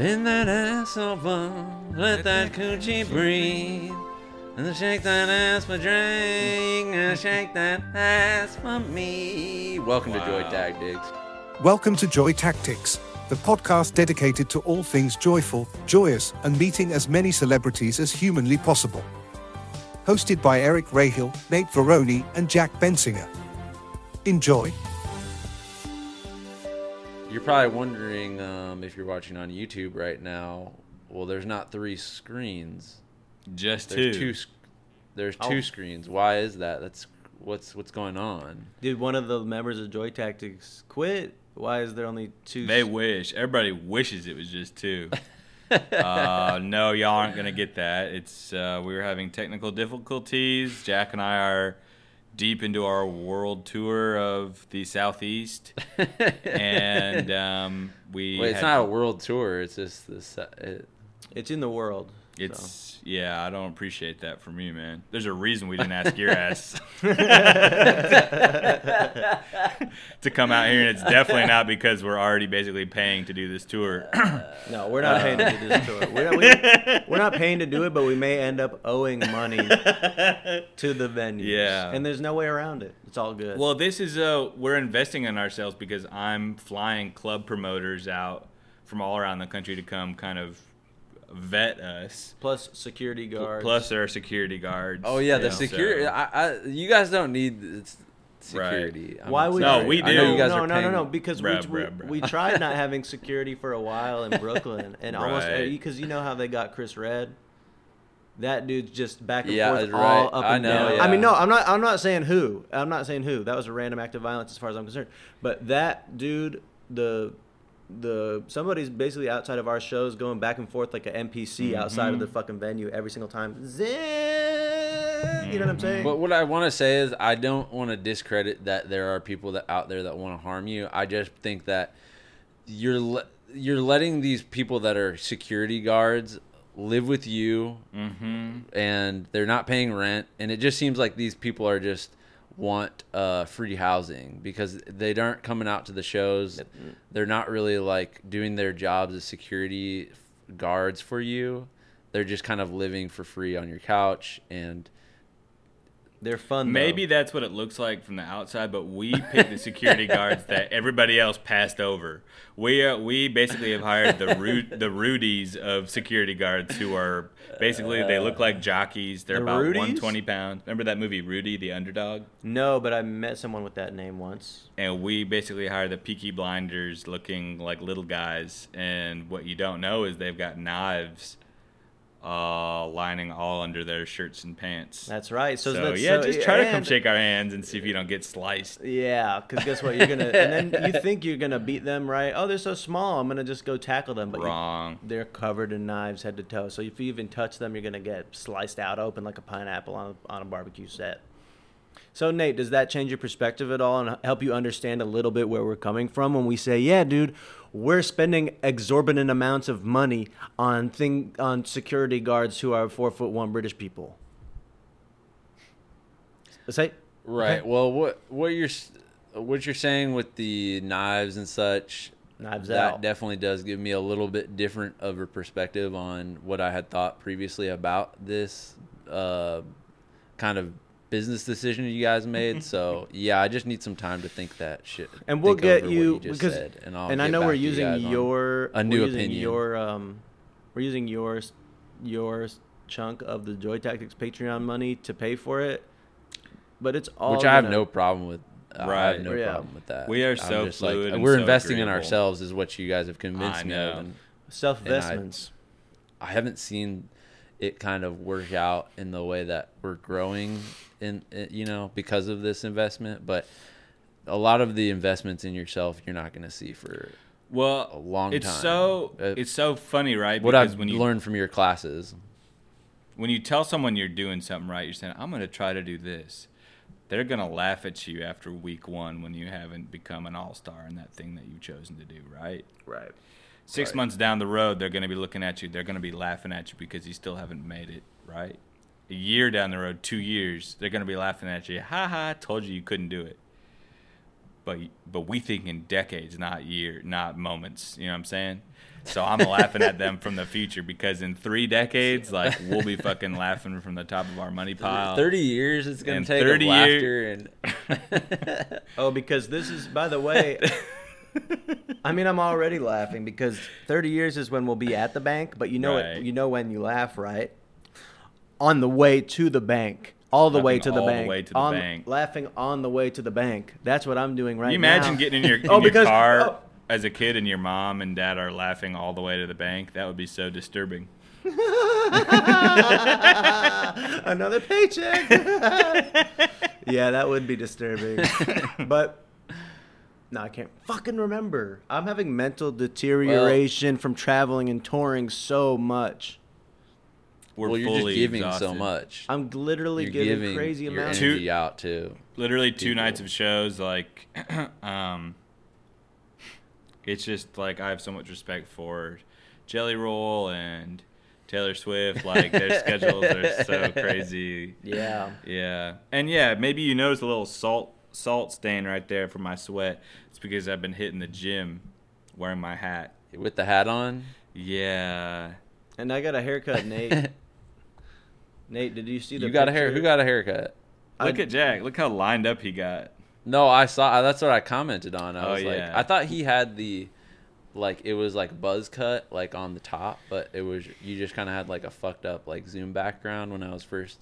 Bend that ass over, let that coochie breathe. And shake that ass for drink, and shake that ass for me. Welcome to Joy Tactics. Welcome to Joy Tactics, the podcast dedicated to all things joyful, joyous, and meeting as many celebrities as humanly possible. Hosted by Eric Rahill, Nate Veroni, and Jack Bensinger. Enjoy. You're probably wondering um, if you're watching on YouTube right now. Well, there's not three screens. Just There's two. two. There's Oh. two screens. Why is that? That's what's what's going on. Did one of the members of Joy Tactics quit? Why is there only two? They wish. Everybody wishes it was just two. uh, no, y'all aren't gonna get that. It's uh, we were having technical difficulties. Jack and I are deep into our world tour of the southeast, and um, we. Wait, it's had- not a world tour. It's just this. uh, It, it's in the world. It's yeah, I don't appreciate that from you, man. There's a reason we didn't ask your ass to come out here, and it's definitely not because we're already basically paying to do this tour. No, we're not paying to do this tour. We're not, we, we're not paying to do it, but we may end up owing money to the venue. Yeah. and there's no way around it. It's all good. Well, this is uh we're investing in ourselves because I'm flying club promoters out from all around the country to come kind of vet us. plus security guards. Plus there are security guards. oh yeah, the Yeah, security. so- I, I, you guys don't need security. I'm Why would No, you? we I know do. you guys no, are no, no, paying- no, because Bruh, we, bruh, bruh. we we tried not having security for a while in Brooklyn, and almost uh, because you know how they got Chris Redd. That dude's just back and Yeah, forth right. all up I and know, down. yeah. I mean, no, I'm not. I'm not saying who. I'm not saying who. That was a random act of violence, as far as I'm concerned. But that dude, the the somebody's basically outside of our shows, going back and forth like an NPC outside of the fucking venue every single time. Zing! You know what I'm saying? But what I want to say is, I don't want to discredit that there are people that out there that want to harm you. I just think that you're le- you're letting these people that are security guards live with you, Mhm. and they're not paying rent, and it just seems like these people are just want uh, free housing because they aren't coming out to the shows. They're not really like doing their jobs as security guards for you. They're just kind of living for free on your couch and They're fun. though. Maybe that's what it looks like from the outside, but we picked the security guards that everybody else passed over. We uh, we basically have hired the Ru- the Rudies of security guards who are basically they look like jockeys. They're The about Rudies? 120 pounds. Remember that movie Rudy the Underdog? No, but I met someone with that name once. And we basically hire the Peaky Blinders looking like little guys. And what you don't know is they've got knives uh, lining all under their shirts and pants. That's right. So, So, that's, yeah, so- just try to come shake our hands and see if you don't get sliced. Yeah, because guess what? You're gonna, and then you think you're gonna beat them, right? Oh, they're so small. I'm gonna just go tackle them, but you- Wrong. they're covered in knives head to toe. So if you even touch them, you're gonna get sliced out open like a pineapple on a, on a barbecue set. So Nate, does that change your perspective at all and help you understand a little bit where we're coming from when we say, "Yeah, dude, we're spending exorbitant amounts of money on thing on security guards who are four foot one British people"? Say, Right. Well, what what you're what you're saying with the knives and such, Knives that out. definitely does give me a little bit different of a perspective on what I had thought previously about this uh, kind of business decision you guys made. so yeah, I just need some time to think that shit. and we'll get over what you because said, and, I'll and I know we're to you using your a new we're using opinion. Your um, we're using your your chunk of the Joy Tactics Patreon money to pay for it, but it's all which I have gonna- no problem with. I Right. have no Yeah. problem with that. We are I'm so just like, fluid and we're so investing in ourselves, is what you guys have convinced I me of. Self and I- investments. I haven't seen it kind of work out in the way that we're growing in, in you know because of this investment but a lot of the investments in yourself you're not going to see for Well, a long it's time. so Uh, it's so funny, right? what Because I've when you learned from your classes when you tell someone you're doing something right, you're saying, "I'm going to try to do this." They're going to laugh at you after week one when you haven't become an all star in that thing that you've chosen to do, right? Right. Six Right. months down the road, they're going to be looking at you. They're going to be laughing at you because you still haven't made it, right? A year down the road, two years, they're going to be laughing at you. Ha ha! Told you you couldn't do it. but but we think in decades, not year, not moments. You know what I'm saying? So I'm laughing at them from the future because in three decades, like we'll be fucking laughing from the top of our money pile. Thirty years it's gonna In take 30 of year- laughter and Oh, because this is, by the way, I mean, I'm already laughing because 30 years is when we'll be at the bank, but you know Right. it, you know when you laugh, right? On the way to the bank, all the way to the all the bank, way to the on, bank. laughing on the way to the bank. That's what I'm doing right you now. imagine getting in your, in Oh, your because- car oh. as a kid and your mom and dad are laughing all the way to the bank? That would be so disturbing. Another paycheck. yeah, that would be disturbing. but no, I can't fucking remember. I'm having mental deterioration from traveling and touring so much. We're well, you're fully just giving so much. I'm literally You're giving, giving crazy your amounts. Two- energy out too. literally two people. nights of shows like um it's just like i have so much respect for jelly roll and taylor swift like their schedules are so crazy Yeah. yeah and yeah maybe you notice a little salt salt stain right there from my sweat it's because i've been hitting the gym wearing my hat With the hat on. yeah And I got a haircut, Nate. Nate, did you see the you got a hair. Who got a haircut? look I- at jack look how lined up he got No, I saw. That's what I commented on. I Oh, was like, yeah. I thought he had the, like it was like buzz cut like on the top, but it was you just kind of had like a fucked up like zoom background when I was first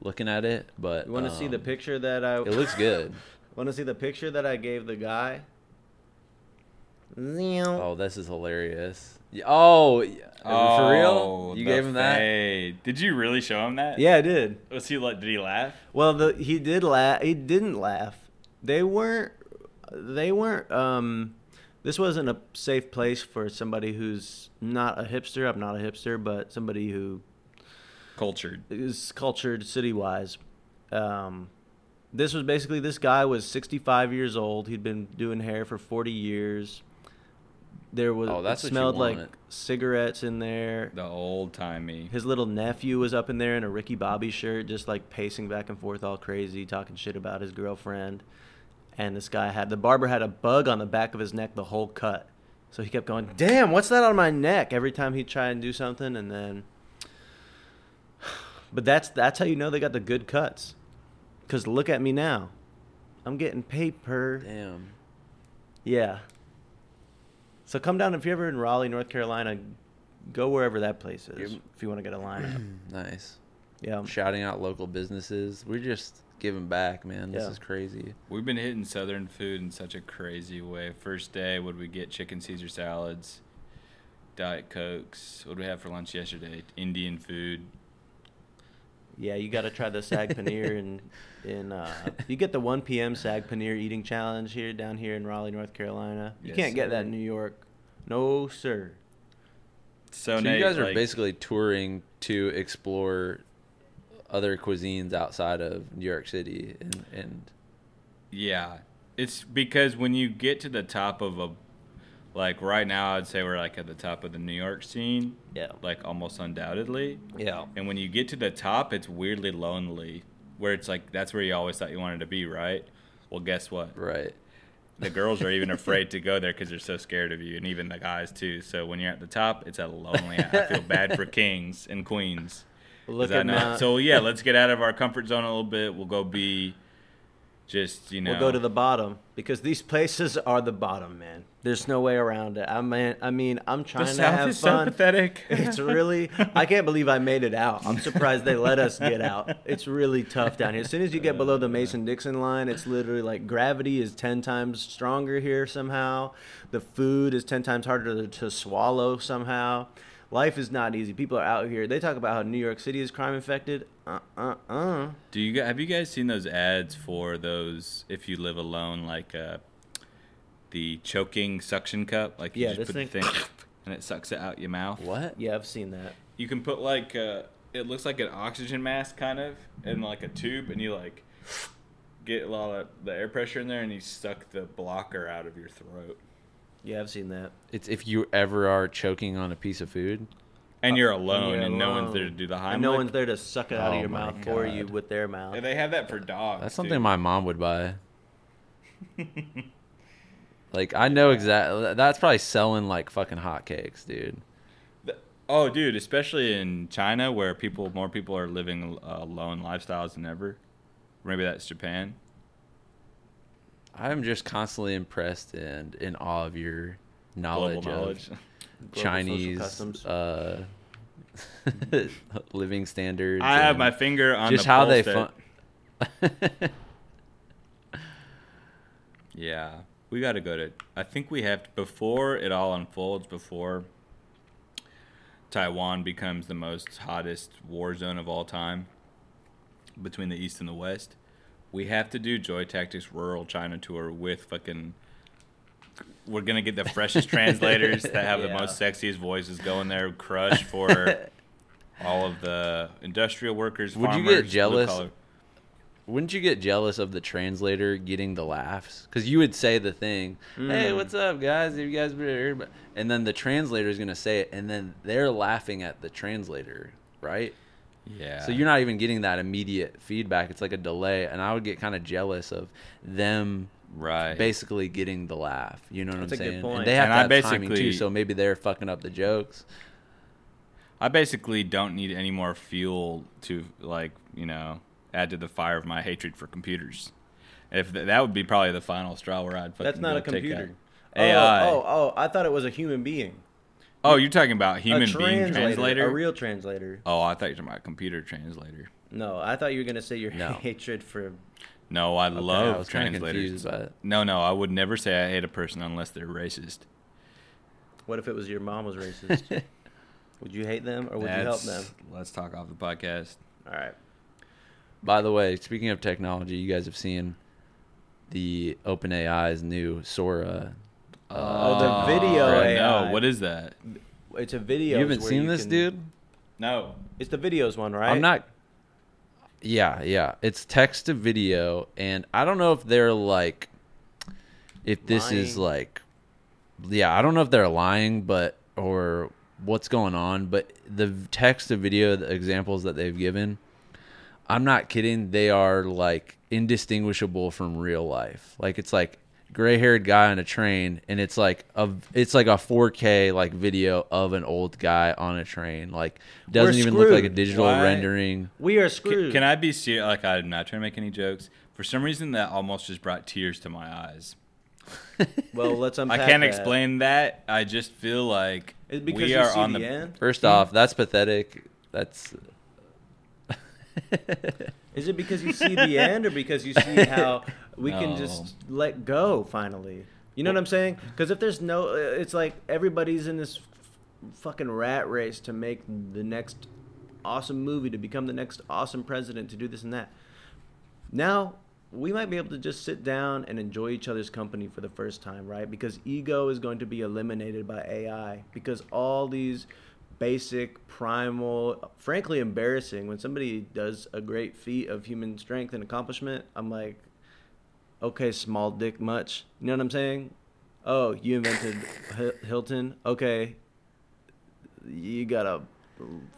looking at it. But You want to see the um, picture that I? It looks good. Want to see the picture that I gave the guy? Oh, this is hilarious. Y- Oh, for real? You gave him that? fade. Did you really show him that? Yeah, I did. Was he like? Did he laugh? Well, the he did laugh. He didn't laugh. They weren't. They weren't. Um, this wasn't a safe place for somebody who's not a hipster. I'm not a hipster, but somebody who Cultured. is cultured city wise. Um, this was basically this guy was 65 years old. He'd been doing hair for 40 years. There was Oh, that's it smelled like cigarettes in there. The old timey. His little nephew was up in there in a Ricky Bobby shirt, just like pacing back and forth all crazy, talking shit about his girlfriend. And this guy had the barber had a bug on the back of his neck the whole cut. So he kept going, "Damn, what's that on my neck?" every time he'd try and do something and then But that's that's how you know they got the good cuts. Cuz look at me now. I'm getting paper. Damn. Yeah. So come down if you're ever in Raleigh, North Carolina, go wherever that place is You're- if you want to get a lineup. Nice. Yeah. Shouting out local businesses. We're just giving back, man. This Yeah. is crazy. We've been hitting Southern food in such a crazy way. First day, would we get? Chicken Caesar salads, Diet Cokes. What did we have for lunch yesterday? Indian food. Yeah, you got to try the sag paneer and in uh, you get the 1 p.m. sag paneer eating challenge here down here in Raleigh, North Carolina. You Yes, can't get that in New York. No, sir. So, So, Nate, you guys are like, basically touring to explore other cuisines outside of New York City and, and Yeah, it's because when you get to the top of a, like right now, I'd say we're like at the top of the New York scene, Yeah. like almost undoubtedly. Yeah. And when you get to the top, it's weirdly lonely, where it's like that's where you always thought you wanted to be, right? Well, guess what? right. The girls are even afraid to go there because they're so scared of you, and even the guys too. So when you're at the top, it's a lonely. I feel bad for kings and queens. Look that at not- my, So yeah, let's get out of our comfort zone a little bit. We'll go be, just you know. We'll go to the bottom because these places are the bottom, man. There's no way around it. I mean, I mean, I'm The trying to South have is so fun. pathetic. It's really, I can't believe I made it out. I'm surprised they let us get out. It's really tough down here. As soon as you get below the Mason Dixon line, it's literally like gravity is 10 times stronger here somehow. The food is 10 times harder to swallow somehow. Life is not easy. People are out here. They talk about how New York City is crime infected. Uh uh uh. Do you have you guys seen those ads for those if you live alone, like uh, the choking suction cup? Like you Yeah, just this put thing- the thing and it sucks it out your mouth. What? Yeah, I've seen that. You can put like uh, it looks like an oxygen mask kind of in like a tube, and you like get a lot of the air pressure in there, and you suck the blocker out of your throat. Yeah, I've seen that. It's if you ever are choking on a piece of food. And you're Uh, alone, you're and no one's there to do the Heimlich. And no one's there to suck it out Oh of your my mouth for you with their mouth. And they have that for dogs. That's too. something my mom would buy. like I know exactly. That's probably selling like fucking hotcakes, dude. Oh, dude, especially in China where people, more people are living uh, lone lifestyles than ever. Maybe that's Japan. I'm just constantly impressed and in awe of your knowledge, knowledge. of Chinese uh, living standards. I have my finger on just the how they fun. Yeah, we got to go to. I think we have to, before it all unfolds. Before Taiwan becomes the most hottest war zone of all time between the East and the West, we have to do Joy Tactics Rural China Tour with fucking. We're gonna get the freshest translators that have the most sexiest voices going there. Crush for all of the industrial workers. Would you get jealous Wouldn't you get jealous of the translator getting the laughs? Because you would say the thing, "Hey, Mm. what's up, guys? Have you guys been heard about?" And then the translator is gonna say it, and then they're laughing at the translator, right? Yeah. So you're not even getting that immediate feedback. It's like a delay, and I would get kind of jealous of them right. basically getting the laugh. You know what That's I'm a good saying? point. And they have And to I have timing too, so maybe they're fucking up the jokes. I basically don't need any more fuel to like you know add to the fire of my hatred for computers. If th- that would be probably the final straw where I'd fucking That's not a computer. AI. Oh, oh, oh, I thought it was a human being. Oh, you're talking about human a being translator? A real translator. oh, I thought you were talking about computer translator. No, I thought you were going to say your No. hatred for. No, I Okay, love I was kind of translators. confused by it. No, no, I would never say I hate a person unless they're racist. What if it was your mom was racist? would you hate them or would you help them? That's- Let's talk off the podcast. All right. By the way, speaking of technology, you guys have seen the OpenAI's new Sora. Oh, the uh, video Uh, AI. No, what is that? It's a video. You haven't seen this, dude? No. It's the videos one, right? I'm not. Yeah, yeah. It's text to video, and I don't know if they're like, if this is like, yeah, I don't know if they're lying, but or what's going on. But the text to video the examples that they've given, I'm not kidding. They are like indistinguishable from real life. Like it's like gray-haired guy on a train, and it's like a it's like a 4K like video of an old guy on a train. Like doesn't We're even look like a digital Why? rendering. We are Can, screwed. can I be serious? Like, I'm not trying to make any jokes. For some reason, that almost just brought tears to my eyes. Well, let's I can't that. explain that. I just feel like Is it because we you are see on the the. end? First hmm? off, that's pathetic. That's Is it because you see the end, or because you see how we can just let go finally? You know what I'm saying? Because if there's no, uh, it's like everybody's in this fucking rat race to make the next awesome movie, to become the next awesome president, to do this and that. Now we might be able to just sit down and enjoy each other's company for the first time, right? Because ego is going to be eliminated by AI. Because all these basic, primal, frankly embarrassing, when somebody does a great feat of human strength and accomplishment, I'm like, okay, small dick much. You know what I'm saying? Oh, you invented Hi- Hilton? Okay. You got a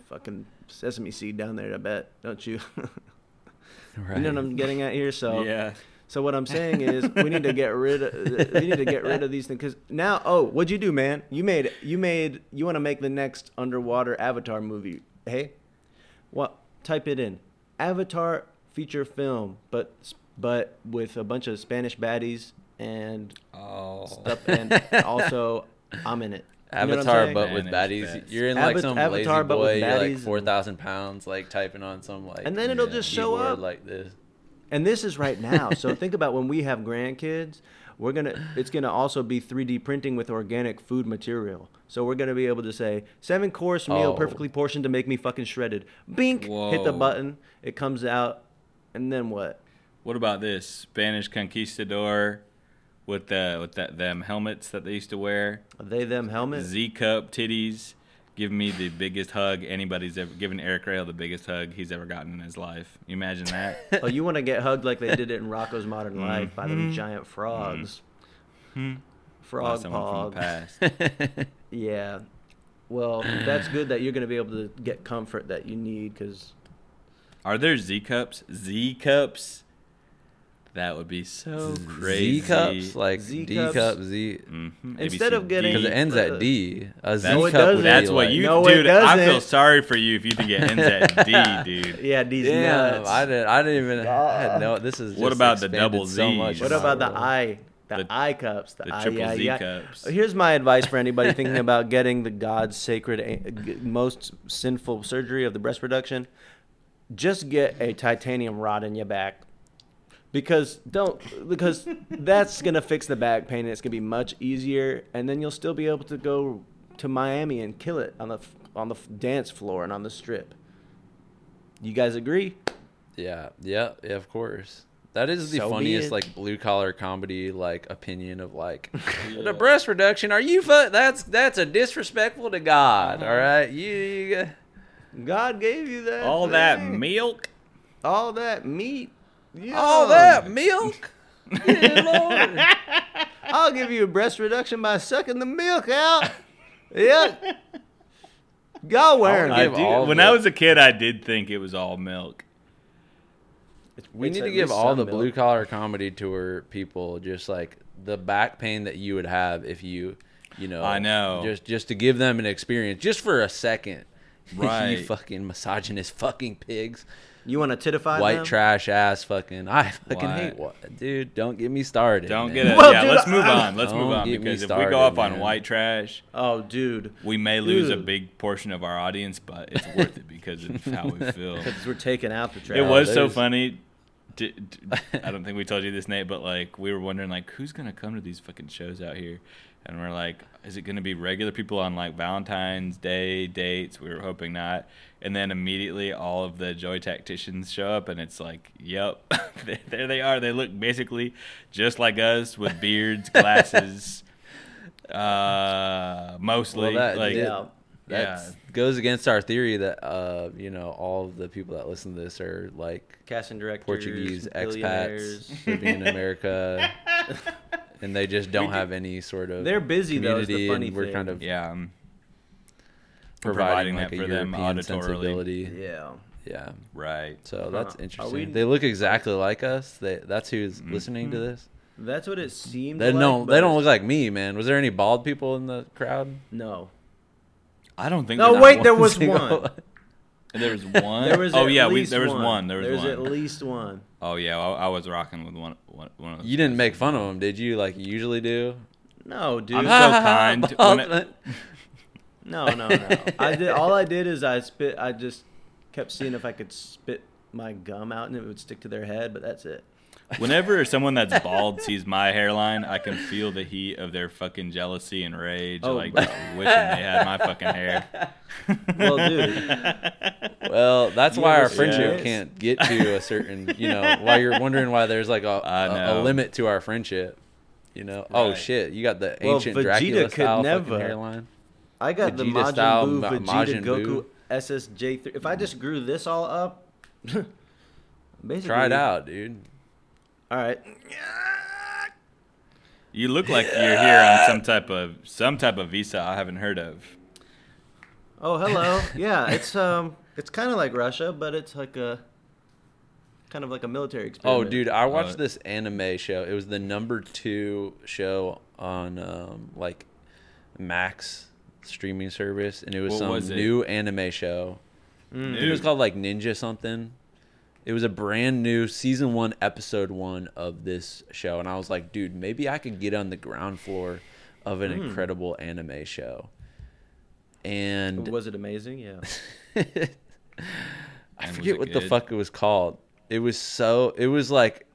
fucking sesame seed down there, I bet, don't you? right. You know what I'm getting at here? So Yeah. So what I'm saying is we need to get rid of we need to get rid of these things because now oh what'd you do man you made you made you want to make the next underwater Avatar movie hey what type it in Avatar feature film but but with a bunch of Spanish baddies and Oh. stuff and also I'm in it You know Avatar, but with baddies. best. You're in like Ava- some Avatar, lazy but with boy. You're baddies like four thousand pounds, like typing on some like. and then it'll Yeah. just show up like this. And this is right now. So think about when we have grandkids, we're gonna it's gonna also be 3D printing with organic food material. So we're gonna be able to say seven course meal Oh. perfectly portioned to make me fucking shredded. Bink, hit the button, it comes out, and then what? What about this Spanish conquistador with the with that them helmets that they used to wear? Are they them helmets. Z cup titties. Give me the biggest hug anybody's ever given. Eric Rahill the biggest hug he's ever gotten in his life. You imagine that? oh, you want to get hugged like they did it in Rocko's Modern Mm-hmm. Life by them giant frogs. Frog someone from the pog. past. Yeah. Well, that's good that you're gonna be able to get comfort that you need because Are there Z cups? Z cups? That would be so crazy. Z cups, like Z D cups. cup Z, Mhm. Instead of getting- because it ends at D. A Z No, it cup would doesn't. be That's what like- you, No, dude. I feel sorry for you if you think it ends at D, dude. Yeah, these Damn, nuts. I didn't. I didn't even. I had no. This is. What just about the expanded double So Z? much What about the world. I? The, The- I cups. The, the I, triple yeah, Z cups. Here's my advice for anybody thinking about getting the God's sacred, most sinful surgery of the breast reduction. Just get a titanium rod in your back. Because don't because that's gonna fix the back pain. and It's gonna be much easier, and then you'll still be able to go to Miami and kill it on the on the dance floor and on the strip. You guys agree? Yeah, yeah, yeah. Of course. That is the So funniest like blue collar comedy like opinion of like the breast reduction. Are you fu- that's that's a disrespectful to God. Uh-huh. all right, you, you God gave you that. All that milk. all that meat. All that milk. Yeah, Lord. I'll give you a breast reduction by sucking the milk out. yeah. Go wearing I'll I do- when the- I was a kid, I did think it was all milk. We It's need to give all the milk. blue collar comedy tour people just like the back pain that you would have if you, you know, I know. just just to give them an experience just for a second. you Right. fucking misogynist fucking pigs. You want to titify White them? trash ass fucking. I fucking What? hate what, dude. Don't get me started. Don't man. get it. Well, yeah, dude, let's move I- on. Let's Don't move on get me because if we go off on man. white trash, Oh, dude. we may lose a big portion of our audience, but it's worth it because of how we feel. Because we're taking out the trash. It was so funny. D- d- I don't think we told you this, Nate, but like we were wondering like who's gonna come to these fucking shows out here, and we're like, is it gonna be regular people on like Valentine's Day dates? We were hoping not, and then immediately all of the Joy tacticians show up, and it's like, yep, there, there they are. They look basically just like us with beards, glasses, uh, mostly Well, that like Yeah. That yeah. goes against our theory that uh, you know, all of the people that listen to this are like Casting directors, Portuguese billionaires. expats living in America, and they just don't have any sort of They're busy, though, is the funny and we're thing. kind of yeah. um, providing, providing like that a for them European auditorily. sensibility. Yeah. Yeah, Right. so that's Are interesting. we- they look exactly like us. They, that's who's Mm-hmm. listening to this. That's what it seemed They like. don't. They don't look like me, man. Was there any bald people in the crowd? No. I don't think. No, that- wait, there was Single- one. There was one. There was oh yeah, we, there was one. There was There's one. at least one. oh yeah, I, I was rocking with one. One, one of those You didn't guys. make fun of them, did you? Like you usually do. No, dude. I'm so kind. Bald it- man. No, no, no. I did all I did is I spit. I just kept seeing if I could spit my gum out and it would stick to their head, but that's it. Whenever someone that's bald sees my hairline, I can feel the heat of their fucking jealousy and rage, Oh. like wishing they had my fucking hair. Well, dude, Well, that's You why our friendship this? can't get to a certain, you know, why you're wondering why there's like a know. limit to our friendship. You know, oh shit, you got the Well, ancient Vegeta Dracula style never. fucking hairline. I got the Vegeta Majin style, Buu, Vegeta, Majin Goku, Buu. SSJ3. If I just grew this all up, basically. Try it out, dude. All right. You look like you're here on some type of some type of visa I haven't heard of. Oh, hello. yeah, it's um, it's kind of like Russia, but it's like a kind of like a military experience. Oh, dude, I watched Uh, this anime show. It was the number two show on um, like Max streaming service, and it was What some was it? new anime show. Mm. I think it was called like Ninja something. It was a brand new season one, episode one of this show, and I was like, dude, maybe I could get on the ground floor of an Hmm. incredible anime show. And Was it amazing? Yeah. I And was forget it what the good? fuck it was called. It was so. It was like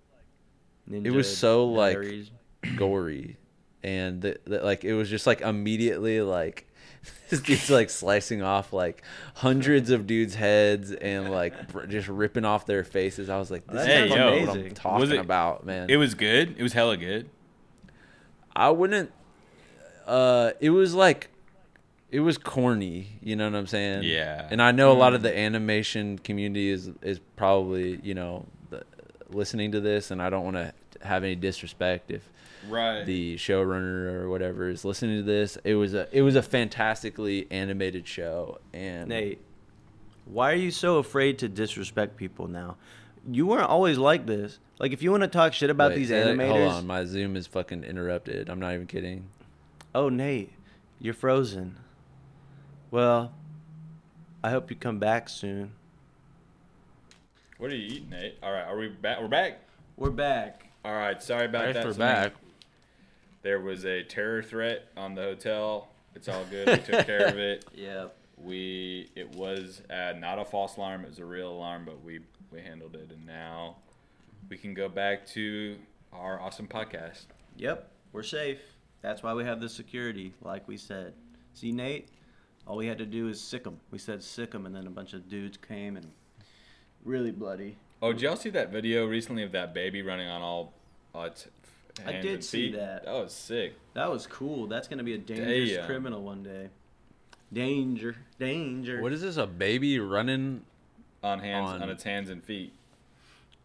Ninja It was so, like, diaries. gory, and the, the, like it was just like immediately like this dude's like slicing off like hundreds of dudes' heads and like br- just ripping off their faces. I was like, this Hey, is yo. fucking what I'm amazing. talking Was it- about, man. It was good. It was hella good. I wouldn't. Uh, it was like, it was corny. You know what I'm saying? Yeah. And I know a lot of the animation community is is probably you know the, listening to this, and I don't want to have any disrespect if Right. the showrunner or whatever is listening to this. It was a it was a fantastically animated show, and Nate, why are you so afraid to disrespect people now? you weren't always like this. Like if you want to talk shit about Wait, these uh, say animators, Hold on, my Zoom is fucking interrupted. I'm not even kidding. oh Nate, you're frozen. Well, I hope you come back soon. What are you eating, Nate? All right, are we back? We're back. We're back. All right, sorry about Thanks that. for Something- back. There was a terror threat on the hotel. It's all good. We took care of it. Yeah. We it was uh, not a false alarm. It was a real alarm, but we we handled it, and now we can go back to our awesome podcast. Yep. We're safe. That's why we have the security, like we said. See, Nate, all we had to do is sick him. We said sick him, and then a bunch of dudes came and really bloody. Oh, did y'all see that video recently of that baby running on all? Uh, its I hands did see feet? that. That was sick. That was cool. That's gonna be a dangerous Damn. criminal one day. Danger, danger. What is this? A baby running On hands, On- on, its hands and feet,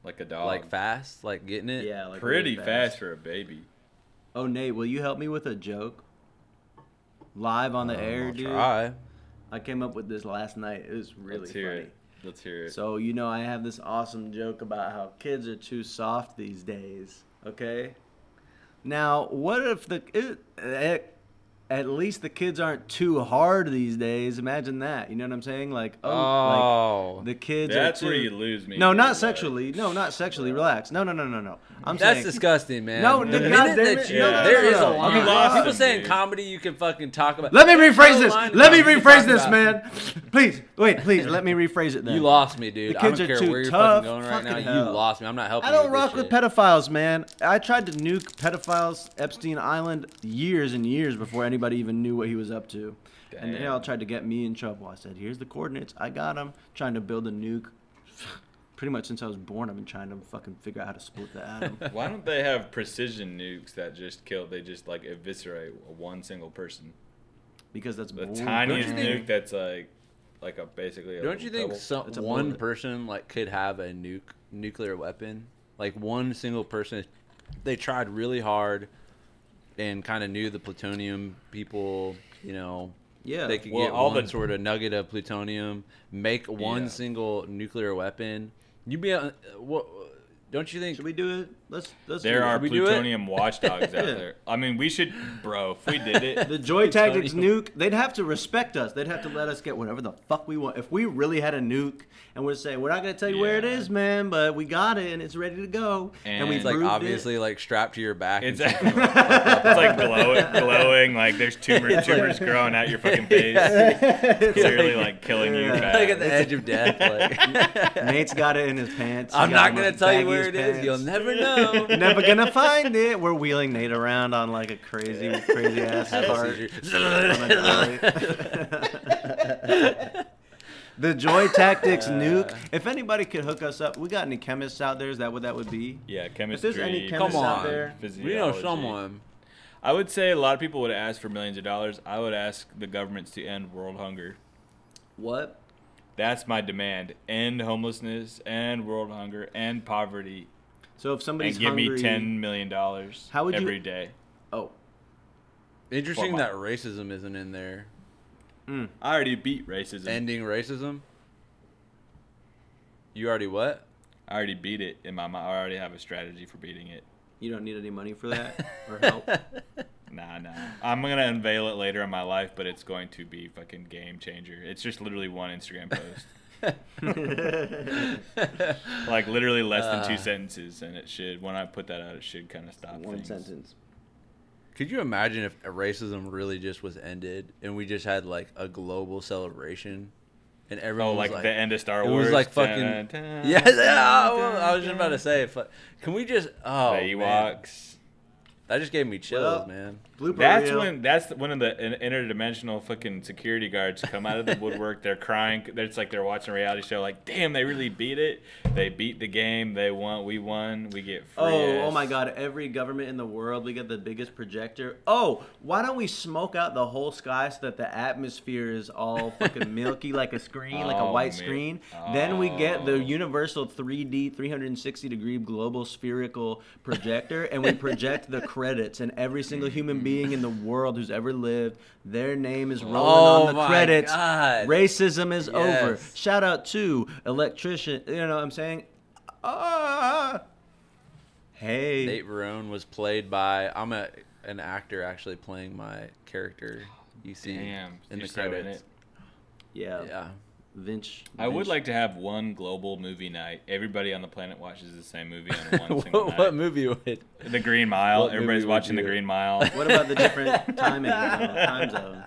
like a dog. like fast, like getting it? Yeah, like pretty really fast. for a baby. Oh, Nate, will you help me with a joke? Live on the Um, air, I'll dude. Try. I came up with this last night. It was really Let's hear funny. it. Let's hear it. So you know, I have this awesome joke about how kids are too soft these days. Okay. Now, what if the at, at least the kids aren't too hard these days? Imagine that. You know what I'm saying? Like, oh, Oh, like the kids That's are too. where you lose me. no, not Like, sexually. No, not sexually. Relax. No, no, no, no, no. I'm that's saying disgusting, man. No, the minute goddamn that you, No, no, there no, is no. a You lost People him, saying dude. comedy, you can fucking talk about. Let me rephrase no this. Let me comedy you can rephrase this, about. man. Please, wait, please. Let me rephrase it. Then You lost me, dude. The I don't kids are care too where you're tough. fucking going right now. Fucking You lost me. I'm not helping. I don't rock with pedophiles, man. I tried to nuke pedophiles Epstein Island years and years before anybody even knew what he was up to. And they all tried to get me in trouble. I said, "Here's the coordinates. I got them." Trying to build a nuke. Pretty much since I was born, I've been trying to fucking figure out how to split the atom. Why don't they have precision nukes that just kill? They just like eviscerate one single person. because that's The bull- tiniest think- nuke that's like, like a basically. A Don't you think some, a one bullet. person like could have a nuke nuclear weapon? Like one single person, they tried really hard, and kind of knew the plutonium people. You know, Yeah. they could Well, get all one the- sort of nugget of plutonium, make one Yeah. single nuclear weapon. You'd be uh, what? Don't you think? Should we do it? Let's. let's There do are it. we do plutonium watchdogs out there. I mean, we should, bro. If we did it, The Joy Tactics nuke, they'd have to respect us. They'd have to let us get whatever the fuck we want. If we really had a nuke and we're saying, we're not going to tell you where it is, man, but we got it and it's ready to go. And, we And- It's like proved it. obviously like strapped to your back. it's, and it's like glowing, glowing. Like there's tumor, tumors growing out your fucking face. Clearly, like killing you. Yeah. Like at the edge of death. Like, Nate's got it in his pants. He I'm not gonna tell you where baggiest it is. pants. You'll never know. Never gonna find it. We're wheeling Nate around on like a crazy, crazy ass cart. seizure. on a dolly. the Joy Tactics uh, nuke. If anybody could hook us up, we got any chemists out there? Is that what that would be? Yeah, If chemistry. there's any Come chemists out on, there, we know physiology. someone. I would say a lot of people would ask for millions of dollars. I would ask the governments to end world hunger. what? That's my demand. End homelessness, end world hunger, end poverty, So if somebody's and give hungry, me ten million dollars How would you- every day. Oh, Interesting my- that racism isn't in there. Hmm. I already beat racism. Ending racism. You already what? I already beat it in my mind. I already have a strategy for beating it. you don't need any money for that or help. Nah, nah. I'm gonna unveil it later in my life, but it's going to be fucking game changer. It's just literally one Instagram post, like literally less than two Uh. sentences, and it should. When I put that out, it should kind of stop. One things. sentence. Could you imagine if racism really just was ended and we just had like a global celebration and everyone Oh, was like, like the end of Star it Wars. was like fucking Dun, dun, yeah, dun, yeah, dun, I was just about to say can we just oh the man, Ewoks. That just gave me chills Well, man Blooper That's reel. when that's one of the interdimensional fucking security guards come out of the woodwork. They're crying. It's like they're watching a reality show. Like, damn, they really beat it. They beat the game. They won. We won. We get free. Oh, oh my God! Every government in the world, we get the biggest projector. Oh, why don't we smoke out the whole sky so that the atmosphere is all fucking milky like a screen, like a Oh, white man. screen? Then we get the Oh. universal 3D, 360 degree global spherical projector, and we project the credits. And every single human being in the world who's ever lived, their name is rolling Oh on the my credits. God. Racism is over. Shout out to electrician. You know what I'm saying? ah. Hey. Nate Verone was played by. I'm a an actor actually playing my character. You see Damn, in you're the so in credits. it. Yeah. Yeah. Vince. I would like to have one global movie night. Everybody on the planet watches the same movie on one single what, night. what movie would? The Green Mile. what Everybody's watching The Green Mile. What about the different timing uh, time zone?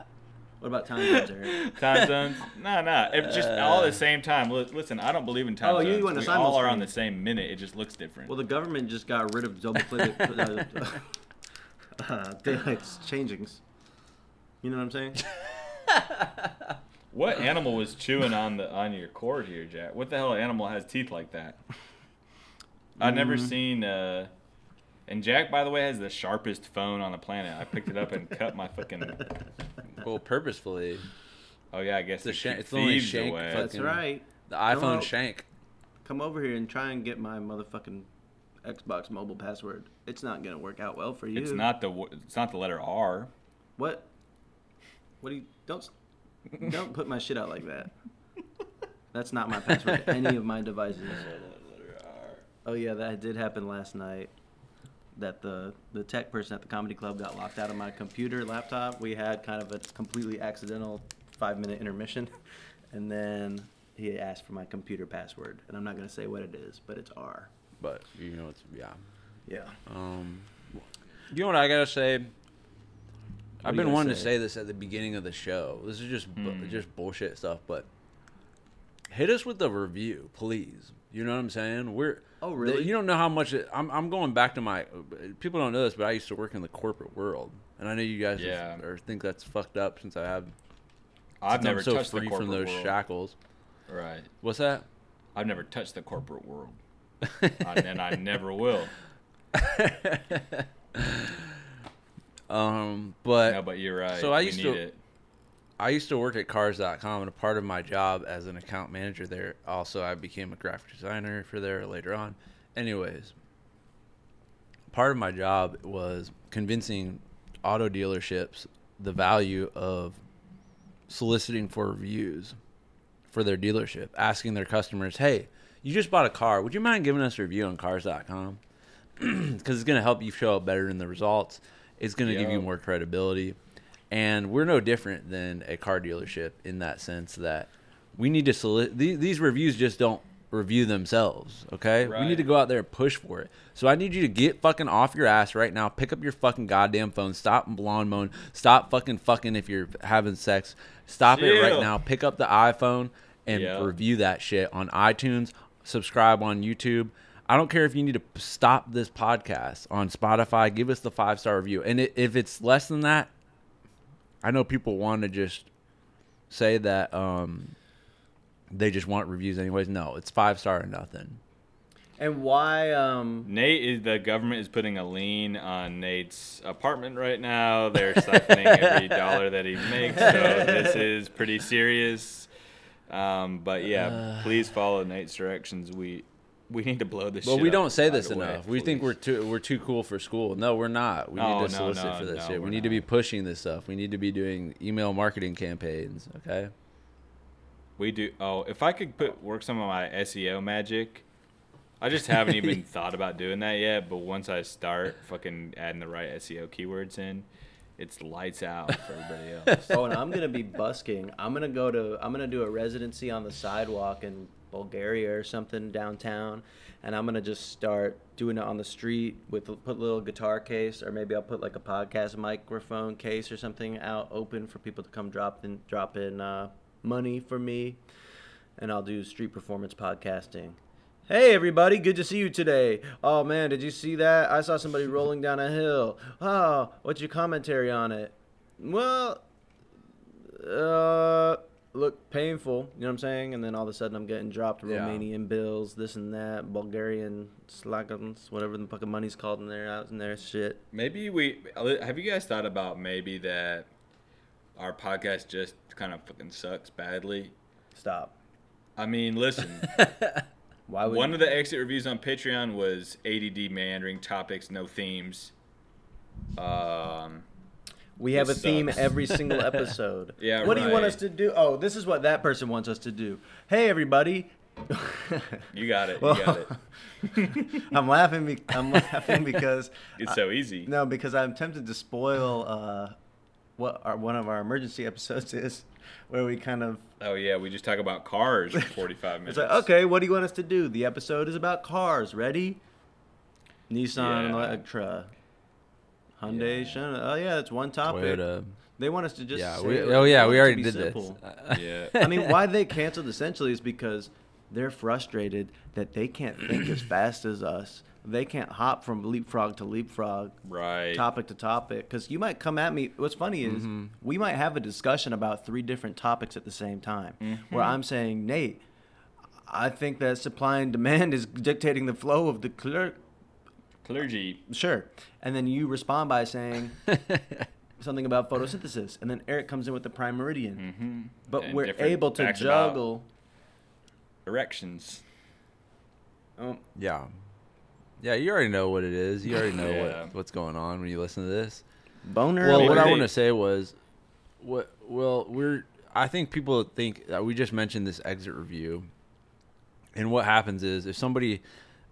What about time zones, Eric? time zones? No, no. It's just all at the same time. Li- Listen, I don't believe in time Oh, you zones. want a we all are on the same minute. It just looks different. Well, the government just got rid of double click uh, uh, daylight changings. You know what I'm saying? What animal was chewing on the on your cord here, Jack? What the hell animal has teeth like that? I've never Mm. seen. Uh, and Jack, by the way, has the sharpest phone on the planet. I picked it up and cut my fucking. Well, purposefully. Oh yeah, I guess It's it shank- it's the only shank away. That's right. The iPhone out. shank. Come over here and try and get my motherfucking Xbox mobile password. It's not gonna work out well for you. It's not the it's not the letter R. What? What do you don't don't put my shit out like that. That's not my password any of my devices. Oh yeah, that did happen last night. That the the tech person at the comedy club got locked out of my computer laptop. We had kind of a completely accidental five minute intermission, and then he asked for my computer password, and I'm not gonna say what it is, but it's R. But you know it's yeah. Yeah. Um, you know what I gotta say? I've been gotta wanting to say? say this at the beginning of the show. This is just bu- Hmm. just bullshit stuff, but hit us with the review, please. You know what I'm saying? We're Oh, really? You don't know how much it, I'm. I'm going back to my. People don't know this, but I used to work in the corporate world, and I know you guys Yeah. just, or think that's fucked up since I have. I've never I'm so touched free the corporate from those world. shackles. Right. What's that? I've never touched the corporate world, I- and I never will. Um, but No, but you're right. So I used to- it. I used to work at cars.com and a part of my job as an account manager there also I became a graphic designer for there later on. Anyways, part of my job was convincing auto dealerships the value of soliciting for reviews for their dealership, asking their customers, "Hey, you just bought a car. Would you mind giving us a review on cars.com?" Cuz it's going to help you show up better in the results. It's going to give you more credibility. And we're no different than a car dealership in that sense that we need to solicit these, these reviews just don't review themselves, okay? We need to go out there and push for it. So I need you to get fucking off your ass right now. Pick up your fucking goddamn phone. Stop lawn mowing. Stop fucking fucking if you're having sex. Stop it right now. Pick up the iPhone and Yeah. review that shit on iTunes. Subscribe on YouTube. I don't care if you need to stop this podcast on Spotify. Give us the five star review. And i if it's less than that, I know people want to just say that um, they just want reviews anyways. No, it's five star or nothing. And why? Um, Nate is the government is putting a lien on Nate's apartment right now. They're siphoning every dollar that he makes, so this is pretty serious. Um, but yeah, please follow Nate's directions. We we need to blow this. Well, shit we don't say right this away, enough. We think we're too we're too cool for school. No, we're not. We Oh, need to no, solicit no, for this no, shit. We we're need to be pushing this stuff. We need to be doing email marketing campaigns. Okay. We do. Oh, if I could put work some of my SEO magic, I just haven't even thought about doing that yet. But once I start fucking adding the right SEO keywords in, it's lights out for everybody else. oh, and I'm gonna be busking. I'm gonna go to. I'm gonna do a residency on the sidewalk in Bulgaria or something downtown, and I'm gonna just start doing it on the street with put a little guitar case, or maybe I'll put like a podcast microphone case or something out open for people to come drop in drop in uh, money for me, and I'll do street performance podcasting. Hey everybody, good to see you today. Oh man, did you see that? I saw somebody rolling down a hill. Oh, what's your commentary on it? Well, uh, look painful. You know what I'm saying? And then all of a sudden I'm getting dropped Yeah. Romanian bills, this and that, Bulgarian slagans, whatever the fucking money's called in there, out in there shit. Maybe we have you guys thought about maybe that our podcast just kind of fucking sucks badly. Stop. I mean, listen. Why would one of the exit reviews on Patreon was ADD meandering topics, no themes. Um, we have a This theme sucks. every single episode? Yeah, What do you want us to do? Oh, this is what that person wants us to do. Hey everybody, You got it. You Well, got it. I'm laughing. Be- I'm laughing because It's so easy. no, because I'm tempted to spoil uh, what our, one of our emergency episodes is, where we kind of Oh yeah, we just talk about cars for 45 minutes. it's like, okay, what do you want us to do? The episode is about cars. Ready? Nissan Yeah. Electra, Hyundai, Yeah. Shana. Oh yeah, that's one topic. Toyota. They want us to just Yeah. say We, it. oh yeah, we already did simple. this. Yeah. I mean, why they canceled essentially is because they're frustrated that they can't think as fast as us. They can't hop from leapfrog to leapfrog, Right. topic to topic. Because you might come at me. What's funny is Mm-hmm. we might have a discussion about three different topics at the same time. Mm-hmm. Where I'm saying, Nate, I think that supply and demand is dictating the flow of the clerk. Clergy. Sure. And then you respond by saying something about photosynthesis. And then Eric comes in with the prime meridian. Mm-hmm. But And we're able to juggle. Erections. Um, Yeah. Yeah, you already know what it is. You already know Yeah. what, what's going on when you listen to this. boner. Well, what I want to say was, what? Well, we're. I think people think that we just mentioned this exit review, and what happens is if somebody, if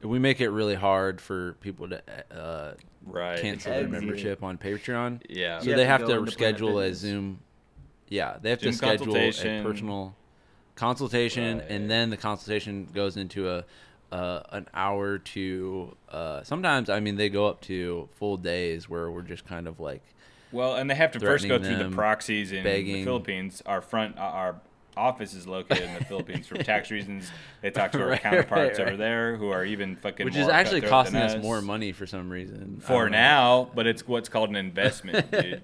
we make it really hard for people to uh, Right. cancel their Exit. membership on Patreon, Yeah. so You they have have to to, go into Planet schedule a Fitness. Zoom. Yeah, they have Zoom to schedule a consultation. personal consultation, Right. and then the consultation goes into a uh, an hour to uh, sometimes. I mean, they go up to full days where we're just kind of like Well, and they have to first go threatening through the them, proxies in the. Philippines. Our front, uh, our office is located in the Philippines for tax reasons. They talk to our Right, counterparts right, over there who are even fucking which more is actually costing than us more money for some reason. For don't know. now. But it's what's called an investment, dude.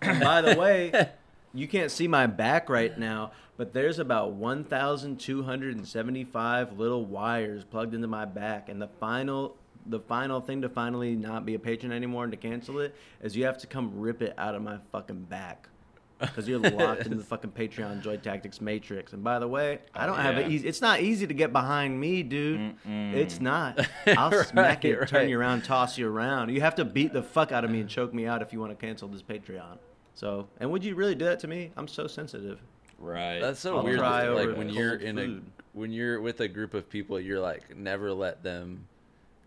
By the way, you can't see my back right now, but there's about 1,275 little wires plugged into my back, and the final. The final thing to finally not be a patron anymore and to cancel it is you have to come rip it out of my fucking back because you're locked in the fucking Patreon Joy Tactics matrix. And by the way, I Oh, don't have it easy. It's not easy to get behind me, dude. It's not. I'll smack it, Right, turn you around, toss you around. You have to beat the fuck out of me and choke me out if you want to cancel this Patreon. So, and would you really do that to me? I'm so sensitive. Right. That's so I'll weird. cry that, over like when you're in food. a when you're with a group of people, you're like never let them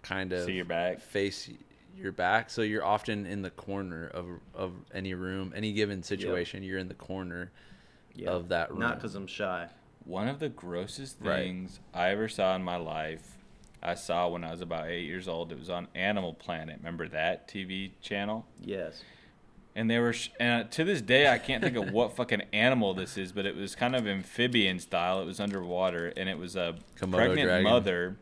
kind of See your back. face your back. So you're often in the corner of of any room, any given situation. You're in the corner Yeah. of that room. Not because I'm shy. One of the grossest Right. things I ever saw in my life, I saw when I was about eight years old. It was on Animal Planet. Remember that TV channel? Yes. And they were, sh- and uh, to this day, I can't think of what fucking animal this is, but it was kind of amphibian style. It was underwater, and it was a Komodo pregnant dragon. mother.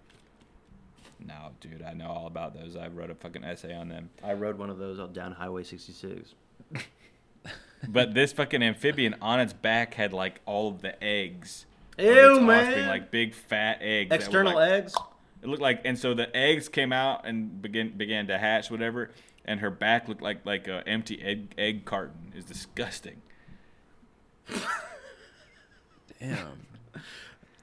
No, dude, I know all about those. I wrote a fucking essay on them. I rode one of those on down Highway 66. But this fucking amphibian on its back had like all of the eggs. of Ew, man. offspring, like big fat eggs. that were, External like- eggs? It looked like, and so the eggs came out and began began to hatch, whatever. And her back looked like like a empty egg egg carton. It's disgusting. Damn.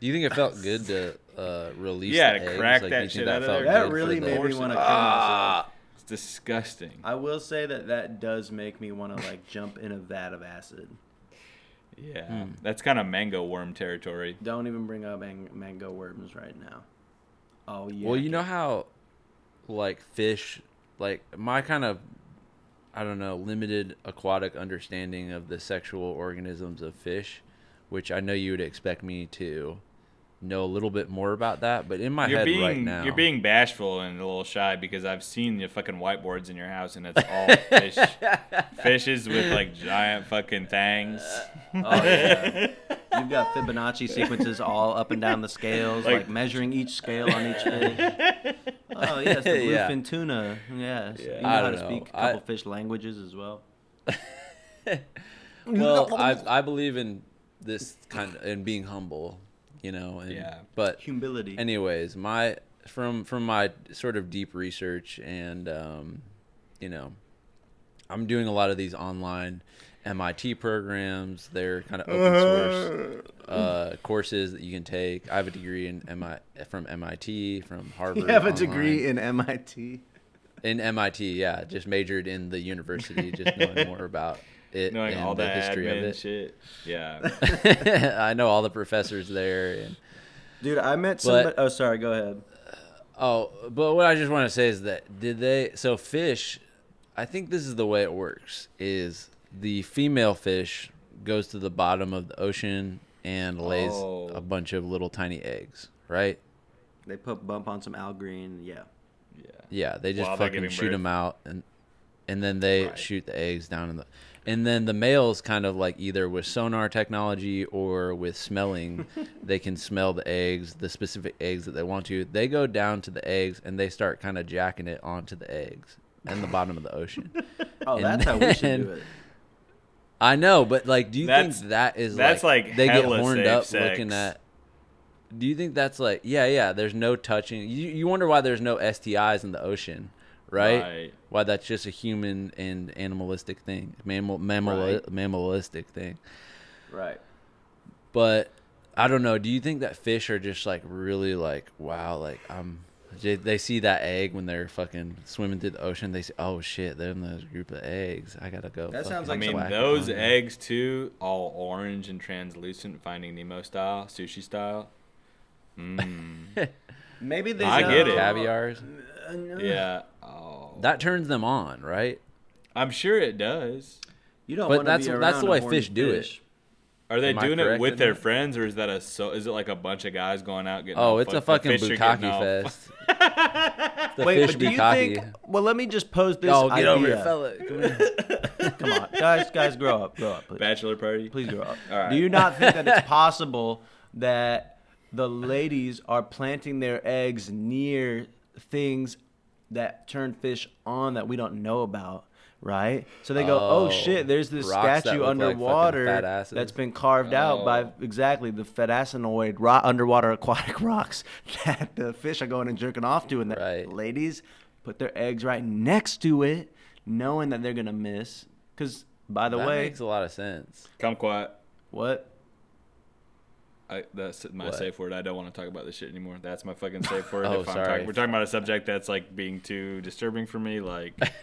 Do you think it felt good to uh, release? Yeah, the to eggs? crack Like, that do you think shit out of there. That good for really the- made me want to kill myself. It's disgusting. I will say that that does make me want to like jump in a vat of acid. Yeah, Hmm. that's kind of mango worm territory. Don't even bring up man- mango worms right now. Oh yeah. Well, you know how, like fish, like my kind of, I don't know, limited aquatic understanding of the sexual organisms of fish, which I know you would expect me to know a little bit more about that, but in my You're head being right now, you're being bashful and a little shy because I've seen the fucking whiteboards in your house and it's all fish, fishes with like giant fucking fangs. Oh, yeah. You've got Fibonacci sequences all up and down the scales, like, Like- measuring each scale on each fish. Oh yes, the Yeah. bluefin tuna. Yes, Yeah. you know I how to know. speak a couple fish languages as well. well, I I believe in this kind of in being humble, you know, and Yeah. but Humility. anyways my from from my sort of deep research and um, you know i'm doing a lot of these online mit programs they're kind of open source uh, courses that you can take i have a degree in MI, from mit from harvard you have a online. degree in MIT. in mit yeah just majored in the university just knowing more about it Knowing and all the the history of admin it shit. Yeah. I know all the professors there, and Dude, I met But- oh, sorry. Go ahead. Oh, but what I just want to say is that did they? So fish, I think this is the way it works: is the female fish goes to the bottom of the ocean and lays Oh. a bunch of little tiny eggs, right? They put bump on some algae Green. Yeah. Yeah. Yeah, they just While fucking shoot birth. them out, and and then they Right. shoot the eggs down in the, and then the males kind of like either with sonar technology or with smelling, they can smell the eggs, the specific eggs that they want to. They go down to the eggs and they start kind of jacking it onto the eggs and the bottom of the ocean. Oh, And that's how we should do it. I know, but like, do you That's- think that is that's like, like they get horned up sex. looking at? Do you think that's like yeah yeah? There's no touching. You you wonder why there's no STIs in the ocean, right? Right. Why that's just a human and animalistic thing, mammal mammal Right. mammalistic thing. Right. But I don't know. Do you think that fish are just like really like wow like um they- they see that egg when they're fucking swimming through the ocean. They say, "Oh shit, they're in the group of eggs. I gotta go." That sounds fucking I mean, those on eggs too, all orange and translucent, Finding Nemo style, sushi style. Mm. Maybe they. I know- get it. caviars. yeah. That turns them on, right? I'm sure it does. You don't. But wanna that's- be that's the way horny fish do it. Are they Am doing it with their that? friends, or is that a so? Is it like a bunch of guys going out getting? Oh, all it's a fucking fish are getting bukkake fest. the Wait, fish but do you think? Well, let me just pose this. Oh, get over idea. here, fella. Come. Come on, guys, guys, grow up, grow up, please. Bachelor party. Please grow up. All right. Do you not think that it's possible that the ladies are planting their eggs near things that turn fish on that we don't know about? Right, so they go, "Oh, Oh, shit! There's this statue look like underwater that's been carved out by Oh. exactly the fetacinoid ro- underwater aquatic rocks that the fish are going and jerking off to, and the Right. ladies put their eggs right next to it, knowing that they're gonna miss. Because by the way, that way, makes a lot of sense. Come quiet. what? I, that's my What? safe word. I don't want to talk about this shit anymore. That's my fucking safe word. Oh, if I'm sorry. talking, we're talking about a subject that's like being too disturbing for me. Like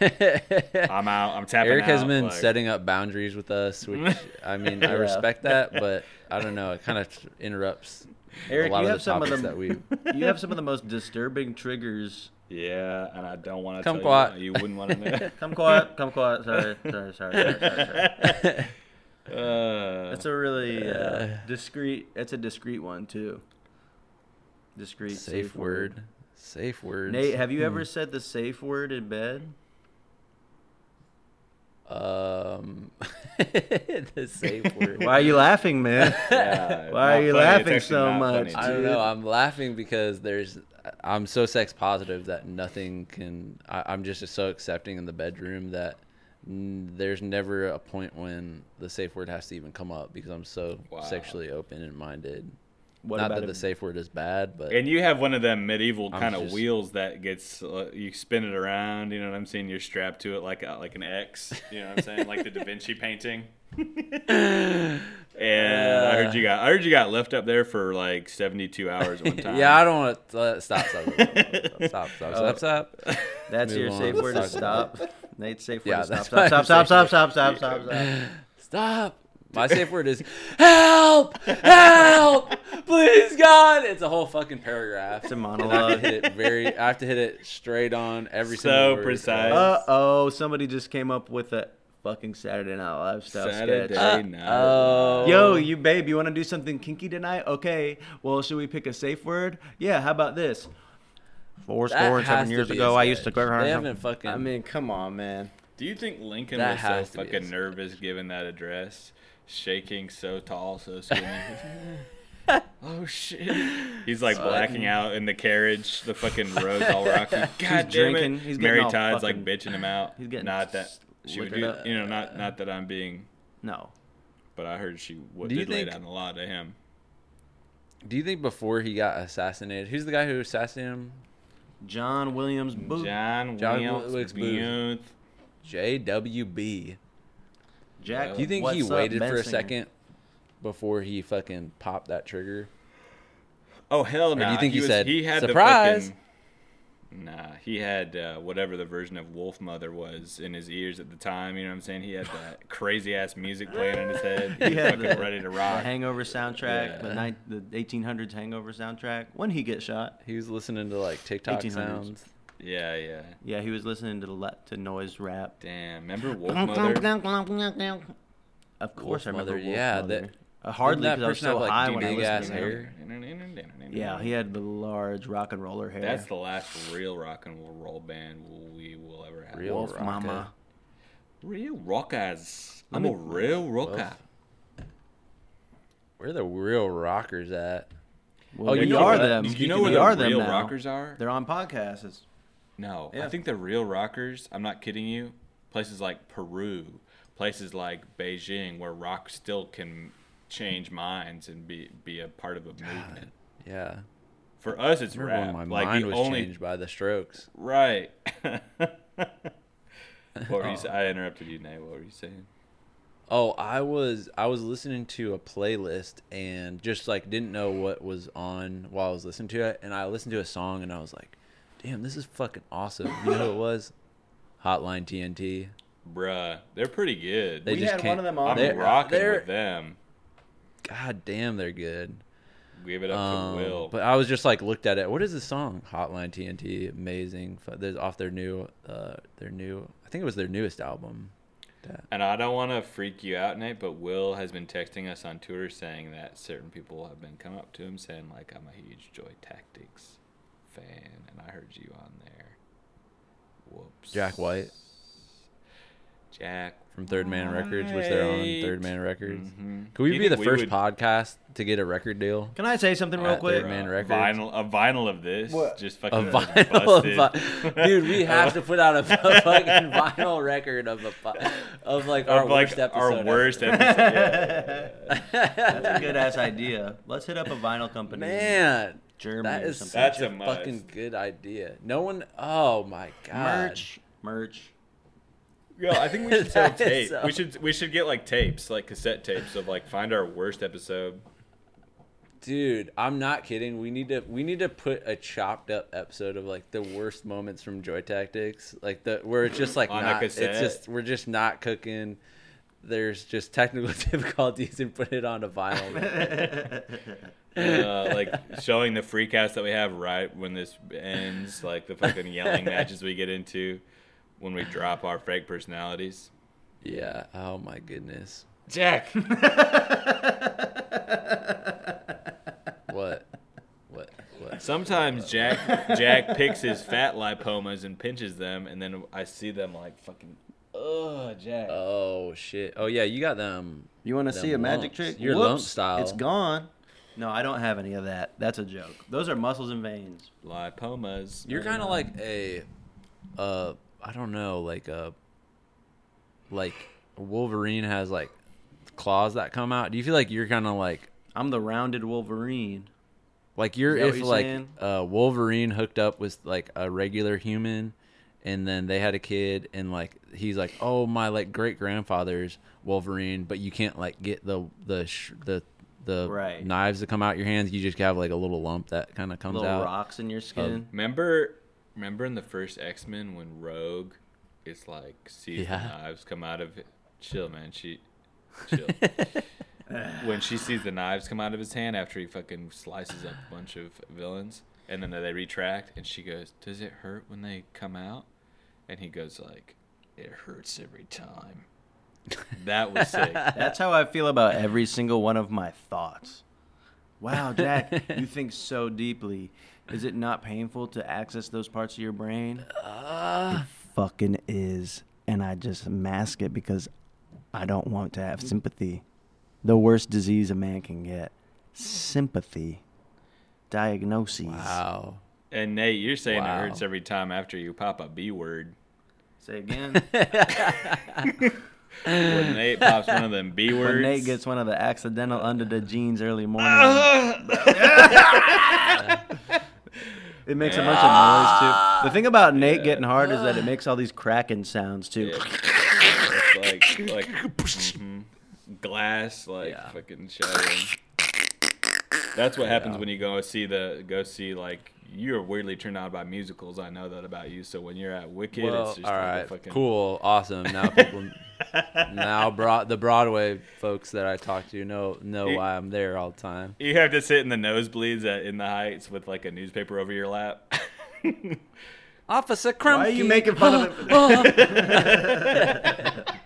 I'm out. I'm tapping Eric has out, been like- setting up boundaries with us, which I mean, I Yeah. respect that, but I don't know. It kind of interrupts Eric, a lot you of have the some of topics the that we. you have some of the most disturbing triggers. Yeah, and I don't want to Come tell quiet. you. You wouldn't want to know. Come quiet, come quiet. Sorry, sorry, sorry, sorry, sorry. sorry. Uh, That's a really uh, discreet. It's a discreet one too. Discreet safe word. Safe word. Nate, have you Hmm. ever said the safe word in bed? Um, the safe word. Why are you laughing, man? yeah, Why are you funny. Laughing so much? funny, I don't know. I'm laughing because there's. I'm so sex positive that nothing can. I, I'm just so accepting in the bedroom that n- there's never a point when the safe word has to even come up because I'm so Wow. sexually open and minded. What Not about that the safe word is bad, but And you have one of them medieval kind of wheels that gets uh, you spin it around. You know what I'm saying? You're strapped to it like a, like an X. You know what I'm saying? like the Da Vinci painting. and I heard you got I heard you got left up there for like 72 hours one time. yeah, I don't want to uh, stop, stop, stop, stop, stop, stop, stop. That's Move your on. safe word to talk stop. Nate's safe word Yeah, to stop. Stop, stop, stop, stop, stop, stop, stop, stop. Stop. My safe word is help, help, please God. It's a whole fucking paragraph. It's a And I have monologue. to hit it very. I have to hit it straight on every So single word. So precise. Uh oh, somebody just came up with a fucking Saturday Night Live style Saturday sketch. night. Oh, Yo, you babe, you want to do something kinky tonight? Okay. Well, should we pick a safe word? Yeah. How about this? Four That score and seven years ago, I used to. sketch. They haven't fucking. I mean, come on, man. Do you think Lincoln That was so to be a fucking nervous giving that address, shaking so tall, so skinny? oh shit! He's like blacking out in the carriage. The fucking road's all rocky. God damn drinking. it! He's Mary all Todd's like bitching him out. he's getting not that she would liquored do. up. You know, not uh, not that I'm being, No. but I heard she would Do you did lay think- down a lot to him. Do you think before he got assassinated, who's the guy who assassinated him? John Williams Booth. John, John Wilkes Wilkes Booth. Booth. J.W.B. Jack. Do you think he up, waited for a second before he fucking popped that trigger? Oh hell no do you think he was, said, he had "Surprise"? The fucking, Nah, he had uh, whatever the version of Wolfmother was in his ears at the time. You know what I'm saying? He had that crazy ass music playing in his head. He He was had fucking the- ready to rock. The. Hangover soundtrack, Yeah. the, ni- the 1800s Hangover soundtrack. When he get shot, He was listening to like TikTok 1800s. sounds. Yeah, yeah. yeah, he was listening to the le- to noise rap. Damn. Remember Wolfmother? Of course, I remember Mother, Wolf yeah, Mother. that- Uh, hardly because I was person so have, like, high when I big listened ass to it. hair? Yeah, he had the large rock and roller hair. That's the last real rock and roll band we will ever have. Real Wolf rocker. Mama. Real rockers. Let I'm a real rocker. Where the real rockers at? Well, Oh, you we know are what? them. You Speaking know where we the are them real now. rockers are? They're on podcasts. It's- No, Yeah. I think the real rockers. I'm not kidding you. Places like Peru, places like Beijing, where rock still can change minds and be be a part of a movement. Yeah. For us, it's Remember rap. when my like mind was only changed by the Strokes? right. what were you? Oh. sa- I interrupted you, Nate. What were you saying? Oh, I was I was listening to a playlist and just like didn't know what was on while I was listening to it, and I listened to a song and I was like, "Damn, this is fucking awesome!" You know who it was? Hotline TNT. Bruh, they're pretty good. They We just had can't, one of them on I'm they're- rocking they're- with them. God damn, they're good. Give it up Um, to Will. But I was just like looked at it. What is this song? Hotline TNT, amazing. There's off their new, uh, their new. I think it was their newest album. That- And I don't want to freak you out, Nate, but Will has been texting us on Twitter saying that certain people have been coming up to him saying like, "I'm a huge Joy Tactics fan," and I heard you on there. Whoops. Jack White Jack from Third Man Records, which they're on Third Man Records. Mhm. Could we be the we first would- podcast to get a record deal? Can I say something real quick? Third Man uh, Records? vinyl, a vinyl of this, What? just A fucking vinyl, busted. of vi- dude. We have to put out a fucking vinyl record of a of like our Of, like, worst episode. our ever. worst episode. yeah. That's a good ass idea. Let's hit up a vinyl company. Man, Germany that or something. such That's a, a fucking good idea. No one. Oh my god. merch, merch. Yo, I think we should sell That is tape. so- We should we should get like tapes, like cassette tapes of like find our worst episode. Dude, I'm not kidding. We need to we need to put a chopped up episode of like the worst moments from Joy Tactics, like the where it's just like On a not, it's just we're just not cooking. There's just technical difficulties and put it on a vinyl. uh, like showing the freakouts that we have right when this ends, like the fucking yelling matches we get into when we drop our fake personalities. yeah. Oh my goodness. Jack, What? What? What? sometimes Jack Jack picks his fat lipomas and pinches them, and then I see them like fucking. Oh, Jack. Oh shit. Oh yeah, you got them. You want to see a magic trick? Your lump style. It's gone. No, I don't have any of that. That's a joke. Those are muscles and veins. Lipomas. You're kind of like a, uh, I don't know, like a, like Wolverine has like claws that come out. Do you feel like you're kind of like, I'm the rounded Wolverine. like you're Is that what if you're like saying? uh, Wolverine hooked up with like a regular human, and then they had a kid, and like he's like, oh my like great grandfather's Wolverine, but you can't like get the the sh- the the Right. knives that come out your hands. You just have like a little lump that kind of comes Little out. rocks in your skin. Remember, remember in the first X Men when Rogue is like sees Yeah. the knives come out of it. Chill, man. She chill. when she sees the knives come out of his hand after he fucking slices up a bunch of villains, and then they retract, and she goes, "Does it hurt when they come out?" And he goes like, "It hurts every time." That was sick. That's how I feel about every single one of my thoughts. Wow, Jack, you think so deeply. Is it not painful to access those parts of your brain? Ah. It fucking is. And I just mask it because I don't want to have sympathy. The worst disease a man can get sympathy. Diagnoses. wow. And Nate, you're saying Wow. it hurts every time after you pop a B word. Say again. When Nate pops one of them B words, when Nate gets one of the accidental under the jeans early morning. It makes a bunch of noise too. The thing about Nate getting hard is that it makes all these cracking sounds too. It's like like mhm. glass like Yeah. fucking shattering. That's what happens when you go see the go see like you're weirdly turned on by musicals. I know that about you. So when you're at Wicked, Well, it's just all like right, a fucking cool, awesome. Now people, now broad the Broadway folks that I talk to know know It- why I'm there all the time. You have to sit in the nosebleeds at, in the heights with like a newspaper over your lap. Officer Crumpy. Why are you making fun of it?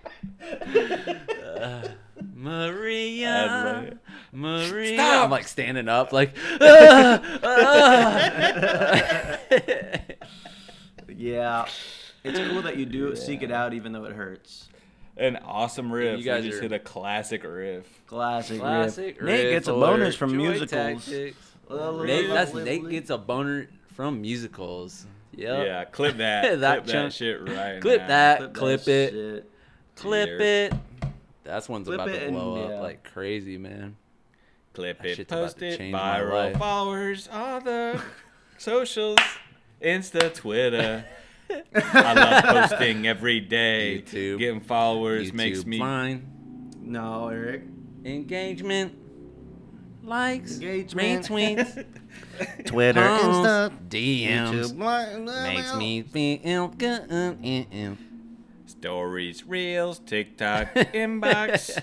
Uh, Maria, Maria. Stop. I'm like standing up, like. "Ah, ah." yeah, it's cool that you do seek it out, even though it hurts. An awesome riff. You You guys just are- hit a classic riff. Classic, Classic. riff. Nate gets a riff bonus from musicals. Nate, that's. Nate gets a boner from musicals. Yep. Yeah, clip that. That clip chunk. that shit right Clip now. that. Clip, clip that it. shit. Clip Here. it. That's one's Clip about it to and- blow yeah. up like crazy, man. Clip That it, post it, viral followers, all the socials, Insta, Twitter. I love posting every day. YouTube. Getting followers makes YouTube me. fine. No, Eric. Engagement. Likes. Engagement. Retweets. Twitter, posts, DMs. YouTube, Makes me feel good. Stories, reels, TikTok, inbox.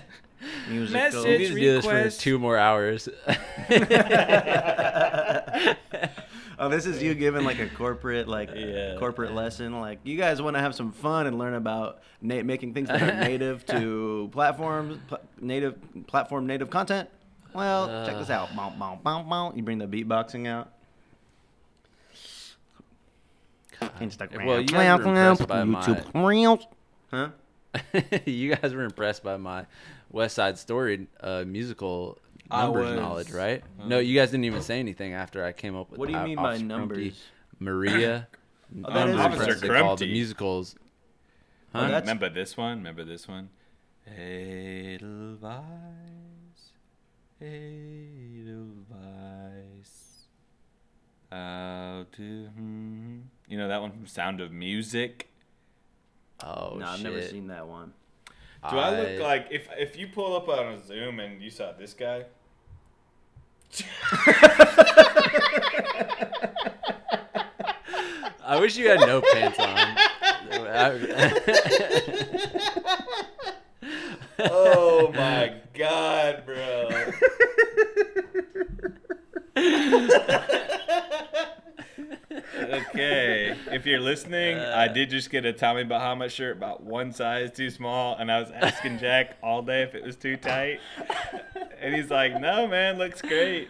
Musical. We need to do this for two more hours. Oh, this is you giving like a corporate like Yeah. corporate lesson. Like you guys want to have some fun and learn about na- making things that are native to platforms, pl- native platform native content. Well, check this out. Bow, bow, bow, bow. You bring the beatboxing out. Instagram. Well, you guys were impressed by YouTube Reels. Huh? you guys were impressed by my West Side Story uh, musical numbers was. knowledge, right? no, you guys didn't even say anything after I came up with. What do you uh, mean by Officer Crumpy, numbers? Maria. Oh, that is numbers, Officer they call the musicals. Oh, Huh? that's- Remember this one? Remember this one? Edelweiss, Edelweiss, how to, hmm. you know that one from Sound of Music? Oh no, I've never seen that one. Do I, look like, if, if you pull up on a Zoom and you saw this guy? I wish you had no pants on. Oh my god, bro. okay, if you're listening, I uh. did just get a Tommy Bahama shirt about one size too small, and I was asking Jack all day if it was too tight, and he's like, "No, man, looks great."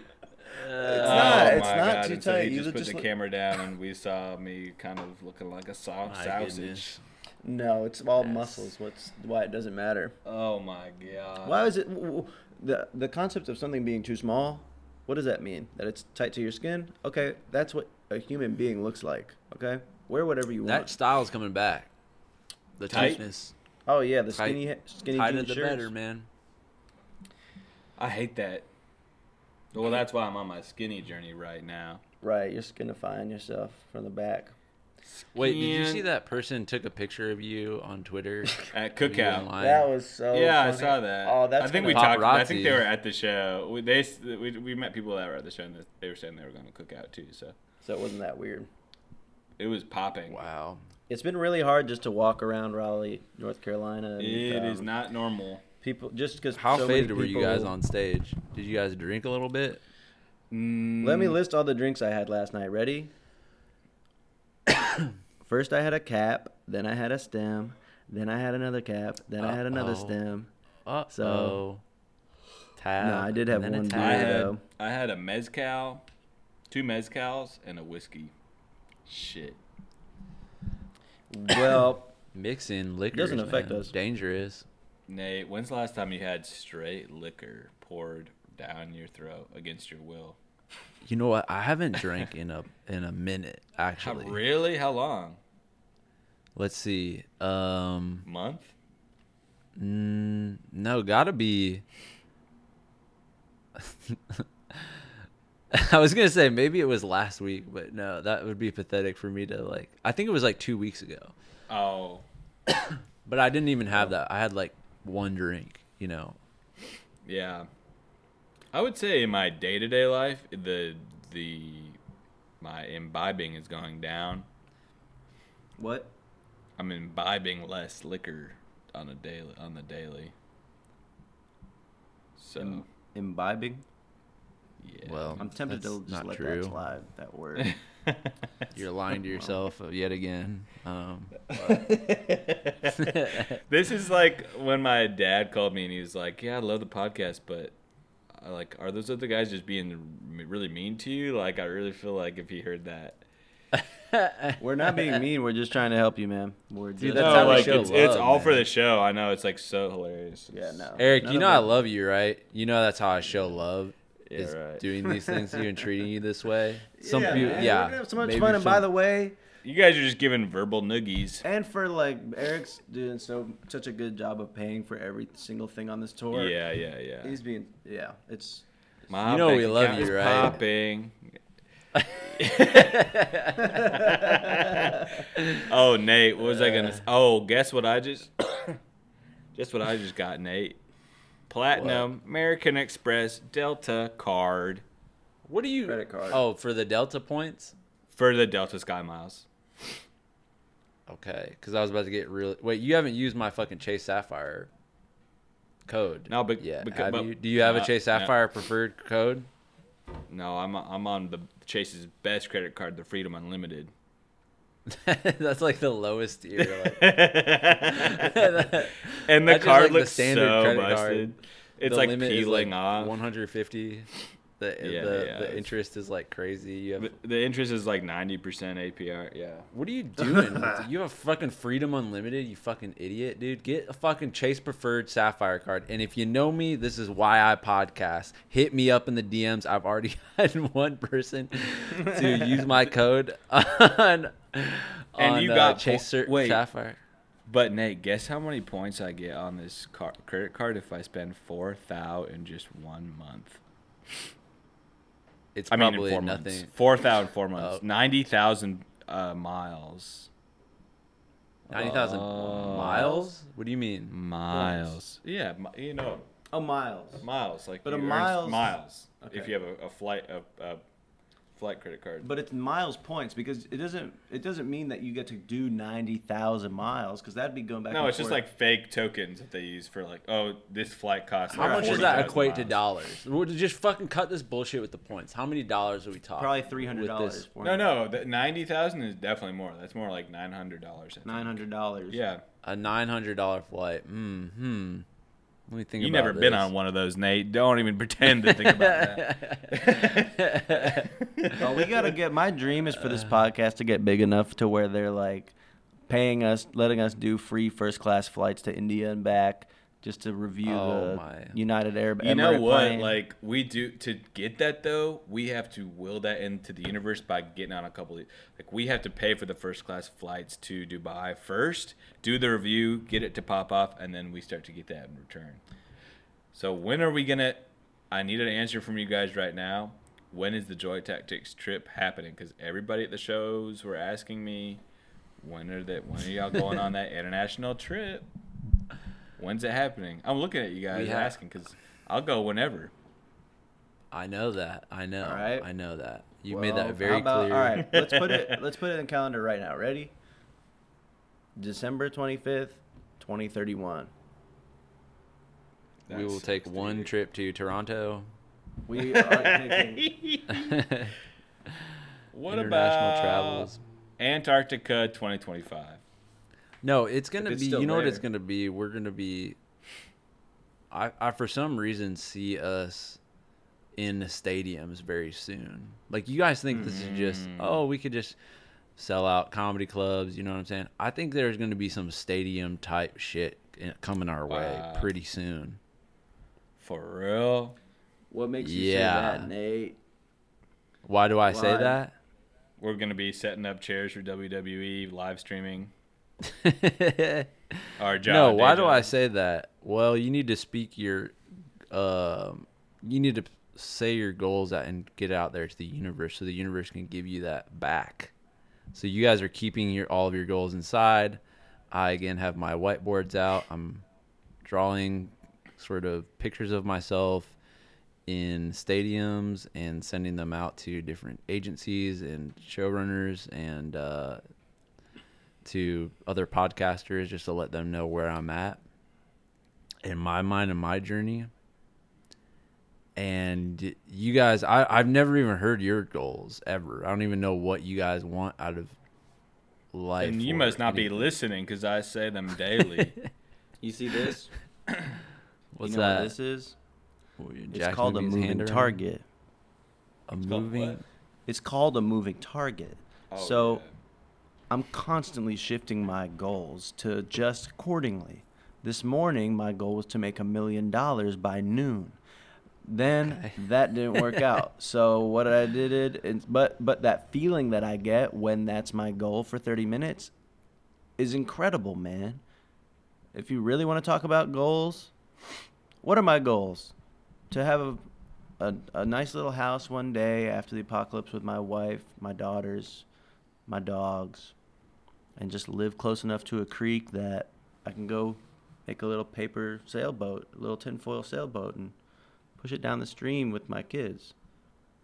Uh, it's Oh not. It's my not God, too and so tight. He You just put just the look- camera down, and we saw me kind of looking like a soft My sausage. goodness. No, it's all Yes. muscles. What's why it doesn't matter? Oh my god. Why is it w- w- the the concept of something being too small? What does that mean? That it's tight to your skin? Okay, that's what a human being looks like. Okay, wear whatever you that want. That style's coming back. The Tight? tightness, oh yeah, the tight- skinny ha- skinny tighter jean the shirts. better, man. I hate that. Well, that's why I'm on my skinny journey right now. Right, you're skinifying yourself from the back. Wait, did you see that person took a picture of you on Twitter? At cookout. that was so. yeah, I saw that. Oh, that's I think gonna- we talked. I think they were at the show. We, they we, we met people that were at the show, and they were saying they were going to cook out too. So So it wasn't that weird. it was popping. Wow. It's been really hard just to walk around Raleigh, North Carolina. And, It is um, not normal. people just because. How so many faded were you guys on stage? Did you guys drink a little bit? Let me list all the drinks I had last night. Ready? First, I had a cap. Then I had a stem. Then I had another cap. Then I had another Uh-oh. stem. Uh So- oh. Tab. No, I did have and then a one tab. I had though. I had a mezcal, two mezcals, and a whiskey. Shit. Well, Mixing liquor Doesn't affect man. us. Dangerous. Nate, when's the last time you had straight liquor poured down your throat against your will? You know what? I haven't drank in a in a minute How, actually. really? How long? Let's see. Um Month? mm, no, got to be I was going to say maybe it was last week, but no, that would be pathetic for me to like I think it was like 2 weeks ago. Oh, But I didn't even have that. I had like one drink, you know. yeah. I would say in my day to day life, the the my imbibing is going down. What? I'm imbibing less liquor on a daily on the daily. So Im- imbibing? Yeah. Well, I'm tempted to that's just not let true. that slide. That word. You're lying to yourself yet again. Um, this is like when my dad called me and he was like, "Yeah, I love the podcast, but I like, are those other guys just being really mean to you?" Like, I really feel like if he heard that, we're not being mean. We're just trying to help you, man. We're Dude, that's no, how we like show it's, it's love, all for the show. I know it's like so hilarious. yeah, no. Eric, None you know I love you, right? You know that's how I show love. Yeah, is right. doing these things to you and treating you this way. Some yeah, people, man, yeah. We're gonna have so much maybe fun. And by the way, You guys are just giving verbal noogies. and for like Eric's doing so such a good job of paying for every single thing on this tour. Yeah, yeah, yeah. He's being yeah. It's My You know we love you, right? Popping. oh, Nate, what was I gonna? s- uh, Oh, guess what I just? Guess what I just got, Nate? Platinum American Express Delta card what do you? Credit card. Oh, for the Delta points. for the Delta Sky Miles. Okay, because I was about to get really. Wait, you haven't used my fucking Chase Sapphire code. No, but- yeah, becau- but- Do you have uh, a Chase no. Sapphire preferred code? No, I'm I'm on the Chase's best credit card, the Freedom Unlimited. That's like the lowest tier. Like, And the That's just card like the looks standard so busted. card. It's the like peeling off. 150. The Yeah, the, yeah, the interest is like crazy. You have The, the interest is like 90% APR. Yeah. What are you doing? you have fucking Freedom Unlimited, you fucking idiot, dude. Get a fucking Chase Preferred Sapphire card. And if you know me, this is why I podcast. Hit me up in the DMs. I've already had one person to use my code on, on you uh, got Chase po- wait. Sapphire. But Nate, guess how many points I get on this car- credit card if I spend four thou in just one month? It's I mean, in probably four nothing. months. Four thou in four months. Oh. Ninety thousand uh, miles. 90,000 Oh. miles? What do you mean? Miles. Yeah, you know, oh miles. miles. Like, But a you earn miles- miles. If you have a, a flight a, a flight credit card. But it's miles points because it doesn't it doesn't mean that you get to do ninety thousand miles because that'd be going back. no, and it's just like fake tokens that they use for like, oh, this flight costs. How much does that equate to dollars? We'll just fucking cut this bullshit with the points. How many dollars are we talking? probably three hundred dollars. No, no, the ninety thousand is definitely more. That's more like nine hundred dollars. nine hundred dollars. Yeah, A nine hundred dollar flight. Hmm. Hmm. Let me think. You've never been on one of those, Nate. Don't even pretend to think about that. Well, we gotta get. My dream is for this podcast to get big enough to where they're like paying us, letting us do free first class flights to India and back, just to review Oh, the my. United Arab. Emirates. You know Emirate what? plane. Like we do to get that though, we have to will that into the universe by getting on a couple. Of, like we have to pay for the first class flights to Dubai first, do the review, get it to pop off, and then we start to get that in return. So when are we gonna? I need an answer from you guys right now. When is the Joy Tactics trip happening? Because everybody at the shows were asking me, when are that? When are y'all going on that international trip? When's it happening? I'm looking at you guys have- asking because I'll go whenever. I know that. I know. All right. I know that. You made that very about- clear. All right, let's put it. Let's put it in the calendar right now. Ready? December twenty fifth, twenty thirty one. We will take six one days. trip to Toronto. We are taking. What International about travels. Antarctica 2025? No, it's gonna it's be. You know what it's gonna be? We're gonna be. I, I for some reason see us in the stadiums very soon. Like you guys think this is just Mm. oh we could just sell out comedy clubs. You know what I'm saying? I think there's gonna be some stadium type shit coming our way Wow. pretty soon. For real? What makes you Yeah. say that, Nate? Why do I say that? We're gonna be setting up chairs for WWE live streaming. Our job. no, why do. I say that? Well, you need to speak your, um, you need to say your goals out and get out there to the universe, so the universe can give you that back. So you guys are keeping your all of your goals inside. I again have my whiteboards out. I'm drawing sort of pictures of myself in stadiums and sending them out to different agencies and showrunners and uh, to other podcasters just to let them know where I'm at in my mind and my journey. And you guys, I, I've never even heard your goals ever. I don't even know what you guys want out of life. And you must not be listening because I say them daily. You see this? What's you know that? What this is. It's called a moving his around? target. A called moving. what? It's called a moving target. Oh, so yeah. I'm constantly shifting my goals to adjust accordingly. This morning, my goal was to make a million dollars by noon. Then Okay. that didn't work out. So what I did, it, but but that feeling that I get when that's my goal for 30 minutes is incredible, man. If you really want to talk about goals, what are my goals? To have a, a, a nice little house one day after the apocalypse with my wife, my daughters, my dogs, and just live close enough to a creek that I can go make a little paper sailboat, a little tinfoil sailboat, and push it down the stream with my kids.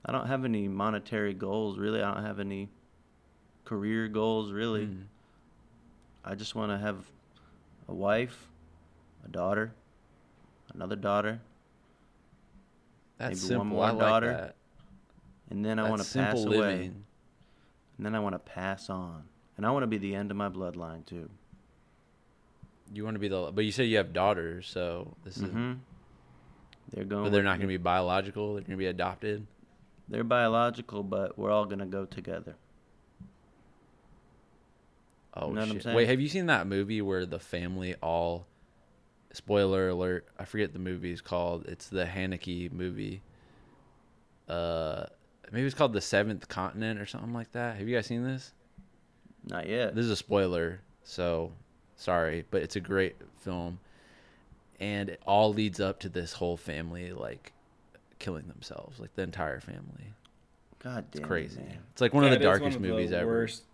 I don't have any monetary goals, really. I don't have any career goals, really. Mm. I just want to have a wife, a daughter, another daughter, That's Maybe one more I like daughter. that. and then I want to pass simple away. living. And then I want to pass on. And I want to be the end of my bloodline, too. You want to be the, but you say you have daughters, so this is, hmm They're going. but they're not going to be biological. They're going to be adopted. They're biological, but we're all gonna go together. Oh Know shit! saying? Wait, have you seen that movie where the family all? Spoiler alert! I forget the movie is called. It's the Haneke movie. Uh, maybe it's called The Seventh Continent or something like that. Have you guys seen this? Not yet. This is a spoiler, so sorry, but it's a great film, and it all leads up to this whole family like killing themselves, like the entire family. God It's damn it, crazy. man. It's like one of the That is darkest of the movies ever. worst-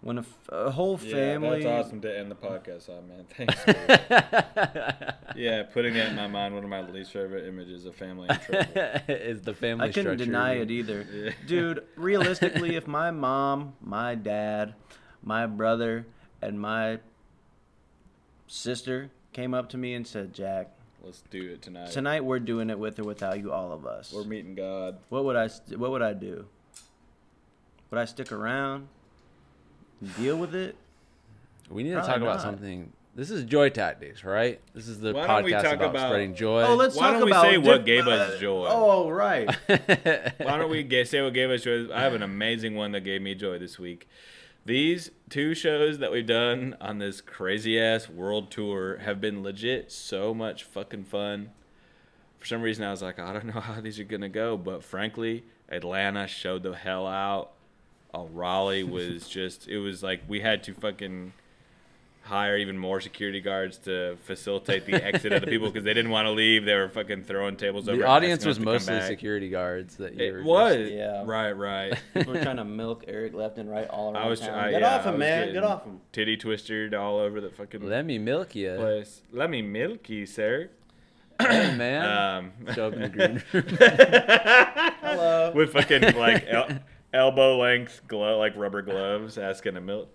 When a, f- a whole family. Yeah, that's awesome to end the podcast on, man. Thanks. dude. yeah, putting that in my mind, one of my least favorite images of family in trouble. is the family I couldn't structure. deny it either. Yeah. Dude, realistically, if my mom, my dad, my brother, and my sister came up to me and said, Jack, Let's do it tonight. tonight we're doing it with or without you, all of us. We're meeting God. What would I what would I do? Would I stick around? And Deal with it? We need to Probably talk about not. something. This is joy tactics, right? This is the Why don't we podcast talk about, about- spreading joy. Oh, let's Why talk don't we about say what diff- gave us joy? Oh, right. Why don't we get, say what gave us joy? I have an amazing one that gave me joy this week. These two shows that we've done on this crazy ass world tour have been legit so much fucking fun. For some reason, I was like, I don't know how these are gonna go, but frankly, Atlanta showed the hell out. Uh, Raleigh was just, it was like we had to fucking hire even more security guards to facilitate the exit of the people because they didn't want to leave. They were fucking throwing tables over. the audience was mostly back. security guards. That you were It just- was. Yeah. Right, right. We're trying to milk Eric left and right all around I was town. I, Get yeah, off I him, was man. Get off him. Titty twistered all over the fucking Let me milk you, place. Let me milk you, sir. hey, man. Um, Show up in the green room. Hello. with fucking like el- elbow length glove, like rubber gloves, asking to milk.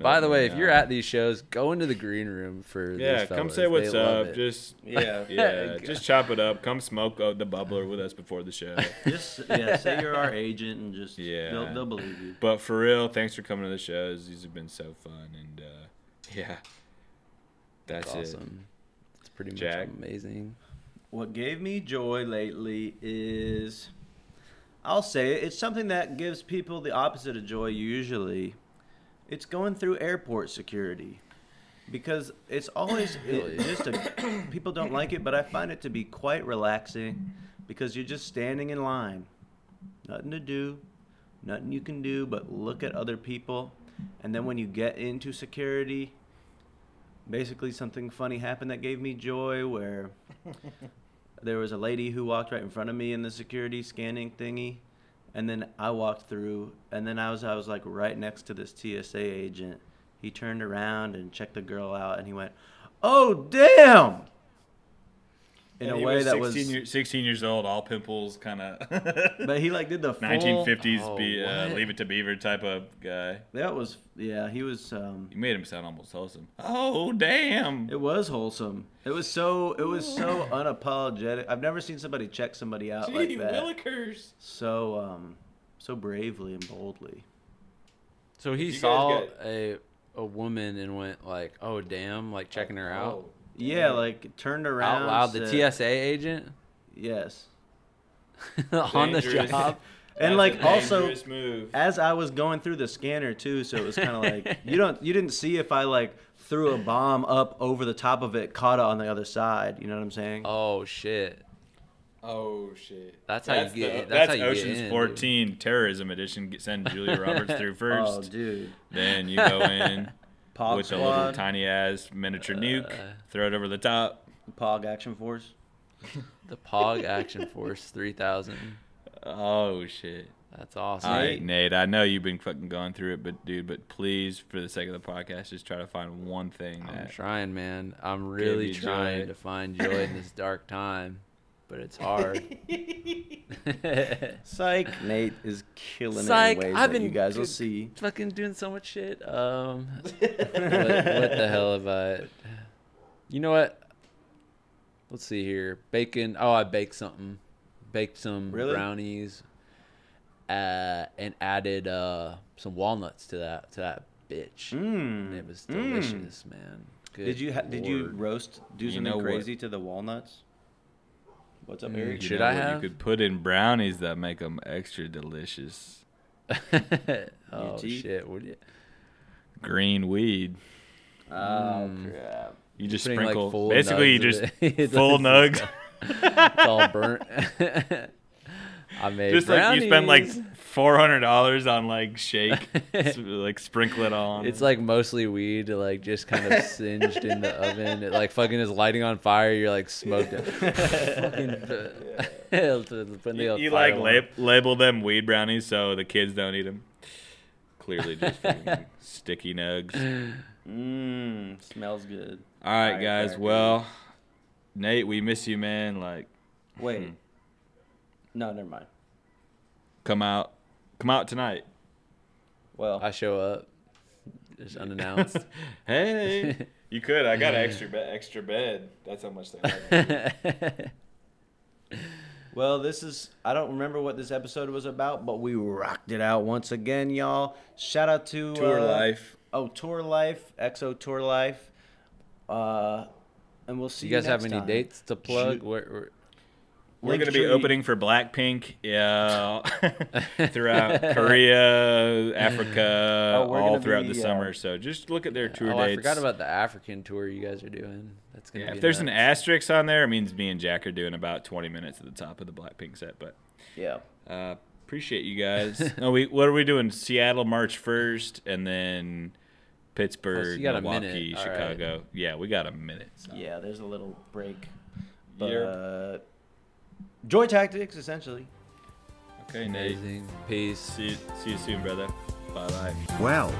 By the way, if you're at these shows, go into the green room for yeah, these come fellas. say what's They love up. it. Just Yeah. yeah, just chop it up. Come smoke out the bubbler with us before the show. Just yeah, say you're our agent and just Yeah. they'll, they'll believe you. But for real, thanks for coming to the shows. These have been so fun, and uh, yeah, that's It's it. awesome. It's pretty much amazing. What gave me joy lately is I'll say it, it's something that gives people the opposite of joy usually. It's going through airport security. Because it's always it- just a uh, people don't like it, but I find it to be quite relaxing because you're just standing in line. Nothing to do, nothing you can do but look at other people. And then when you get into security, basically something funny happened that gave me joy where there was a lady who walked right in front of me in the security scanning thingy and then I walked through and then I was I was like right next to this TSA agent. He turned around and checked the girl out and he went, "Oh, damn." In And a way was that 16, was. year- 16 years old, all pimples, kind of But he like did the full. 1950s, Oh, be, uh. Leave It to Beaver type of guy. That was yeah. He was. um You made him sound almost wholesome. Oh damn! It was wholesome. It was so. It was so unapologetic. I've never seen somebody check somebody out like that. Willikers. So um, so bravely and boldly. So he saw got- a a woman and went like, "Oh damn!" Like checking her out Yeah, like turned around. out loud. The said- TSA agent Yes. on the Dangerous. job. And like also move. as I was going through the scanner too, so it was kind of like you don't you didn't see if I like threw a bomb up over the top of it, caught it on the other side. You know what I'm saying? Oh shit! Oh shit! That's how you get- The, that's that's how you get Ocean's in, dude. 14 terrorism edition. Send Julia Roberts through oh, first. oh, dude. Then you go in Pog with a little tiny ass miniature nuke. Uh. Throw it over the top. Pog Action Force. The Pog Action Force 3000. Oh shit! That's awesome. All right, Nate. I know you've been fucking going through it, but dude, but please, for the sake of the podcast, just try to find one thing I'm that. trying, man. I'm really trying joy. to find joy in this dark time, but it's hard. Psych. Nate is killing Psych, it in ways I've that been you guys will good- see. Fucking doing so much shit. Um, what, what the hell have I? You know what? Let's see here. Bacon. Oh, I baked something. Baked some Really? brownies. Uh, and added uh some walnuts to that to that bitch. And it Mm. was delicious, man. Good Did you ha- did you roast do You something know what? crazy to the walnuts? What's up, Mm, Eric? You Should know I have? You could put in brownies that make them extra delicious. oh teeth? shit! Would you? Green weed. Oh Mm. crap! You just Putting, like, sprinkle. full basically, you just it. Full nugs. It's all burnt. I made just like you spend like brownies. Four hundred dollars on like shake, like sprinkle it on. It's like mostly weed, like just kind of singed in the oven. It like fucking is lighting on fire. You're like smoked it. fucking putting you, the you like on. lab, label them weed brownies so the kids don't eat them. Clearly, just sticky nugs. Mmm, smells good. All right, Alright, guys. fair, Well, Nate, we miss you, man. Like, Wait. Hmm. No, never mind. come out, come out tonight. Well, I show up, just unannounced. Hey, you could. I got an extra bed. Extra bed. That's how much they. Like. well, this is I don't remember what this episode was about, but we rocked it out once again, y'all. Shout out to Tour uh, life. Oh, Tour Life, EXO Tour Life. Uh, and we'll see you guys have any time. dates to plug? Shoot. Where, where, We're going to be opening for Blackpink, yeah, throughout Korea, Africa, Oh, all throughout be, the uh, summer. So just look at their tour oh, dates. I forgot about the African tour you guys are doing. That's gonna Yeah, be if there's an asterisk on there, it means me and Jack are doing about 20 minutes at the top of the Blackpink set. But Yeah. uh, appreciate you guys. no, we what are we doing? Seattle March 1st, and then Pittsburgh, got a Milwaukee. All right. Chicago. Yeah, we got a minute. so. Yeah, there's a little break. But Yep. Joy tactics, essentially. Okay, Nate. Amazing. Peace. See you, see you soon, brother. Bye bye. Well,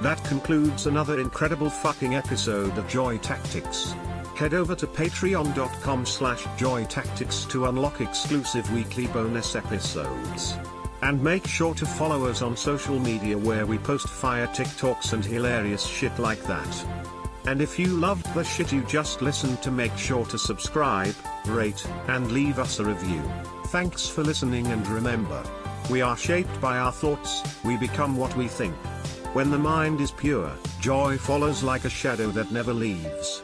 that concludes another incredible fucking episode of Joy Tactics. Head over to patreon.com slash joy tactics to unlock exclusive weekly bonus episodes. And make sure to follow us on social media where we post fire TikToks and hilarious shit like that. And if you loved the shit you just listened to make sure to subscribe, rate, and leave us a review. Thanks for listening and remember, we are shaped by our thoughts, we become what we think. When the mind is pure, joy follows like a shadow that never leaves.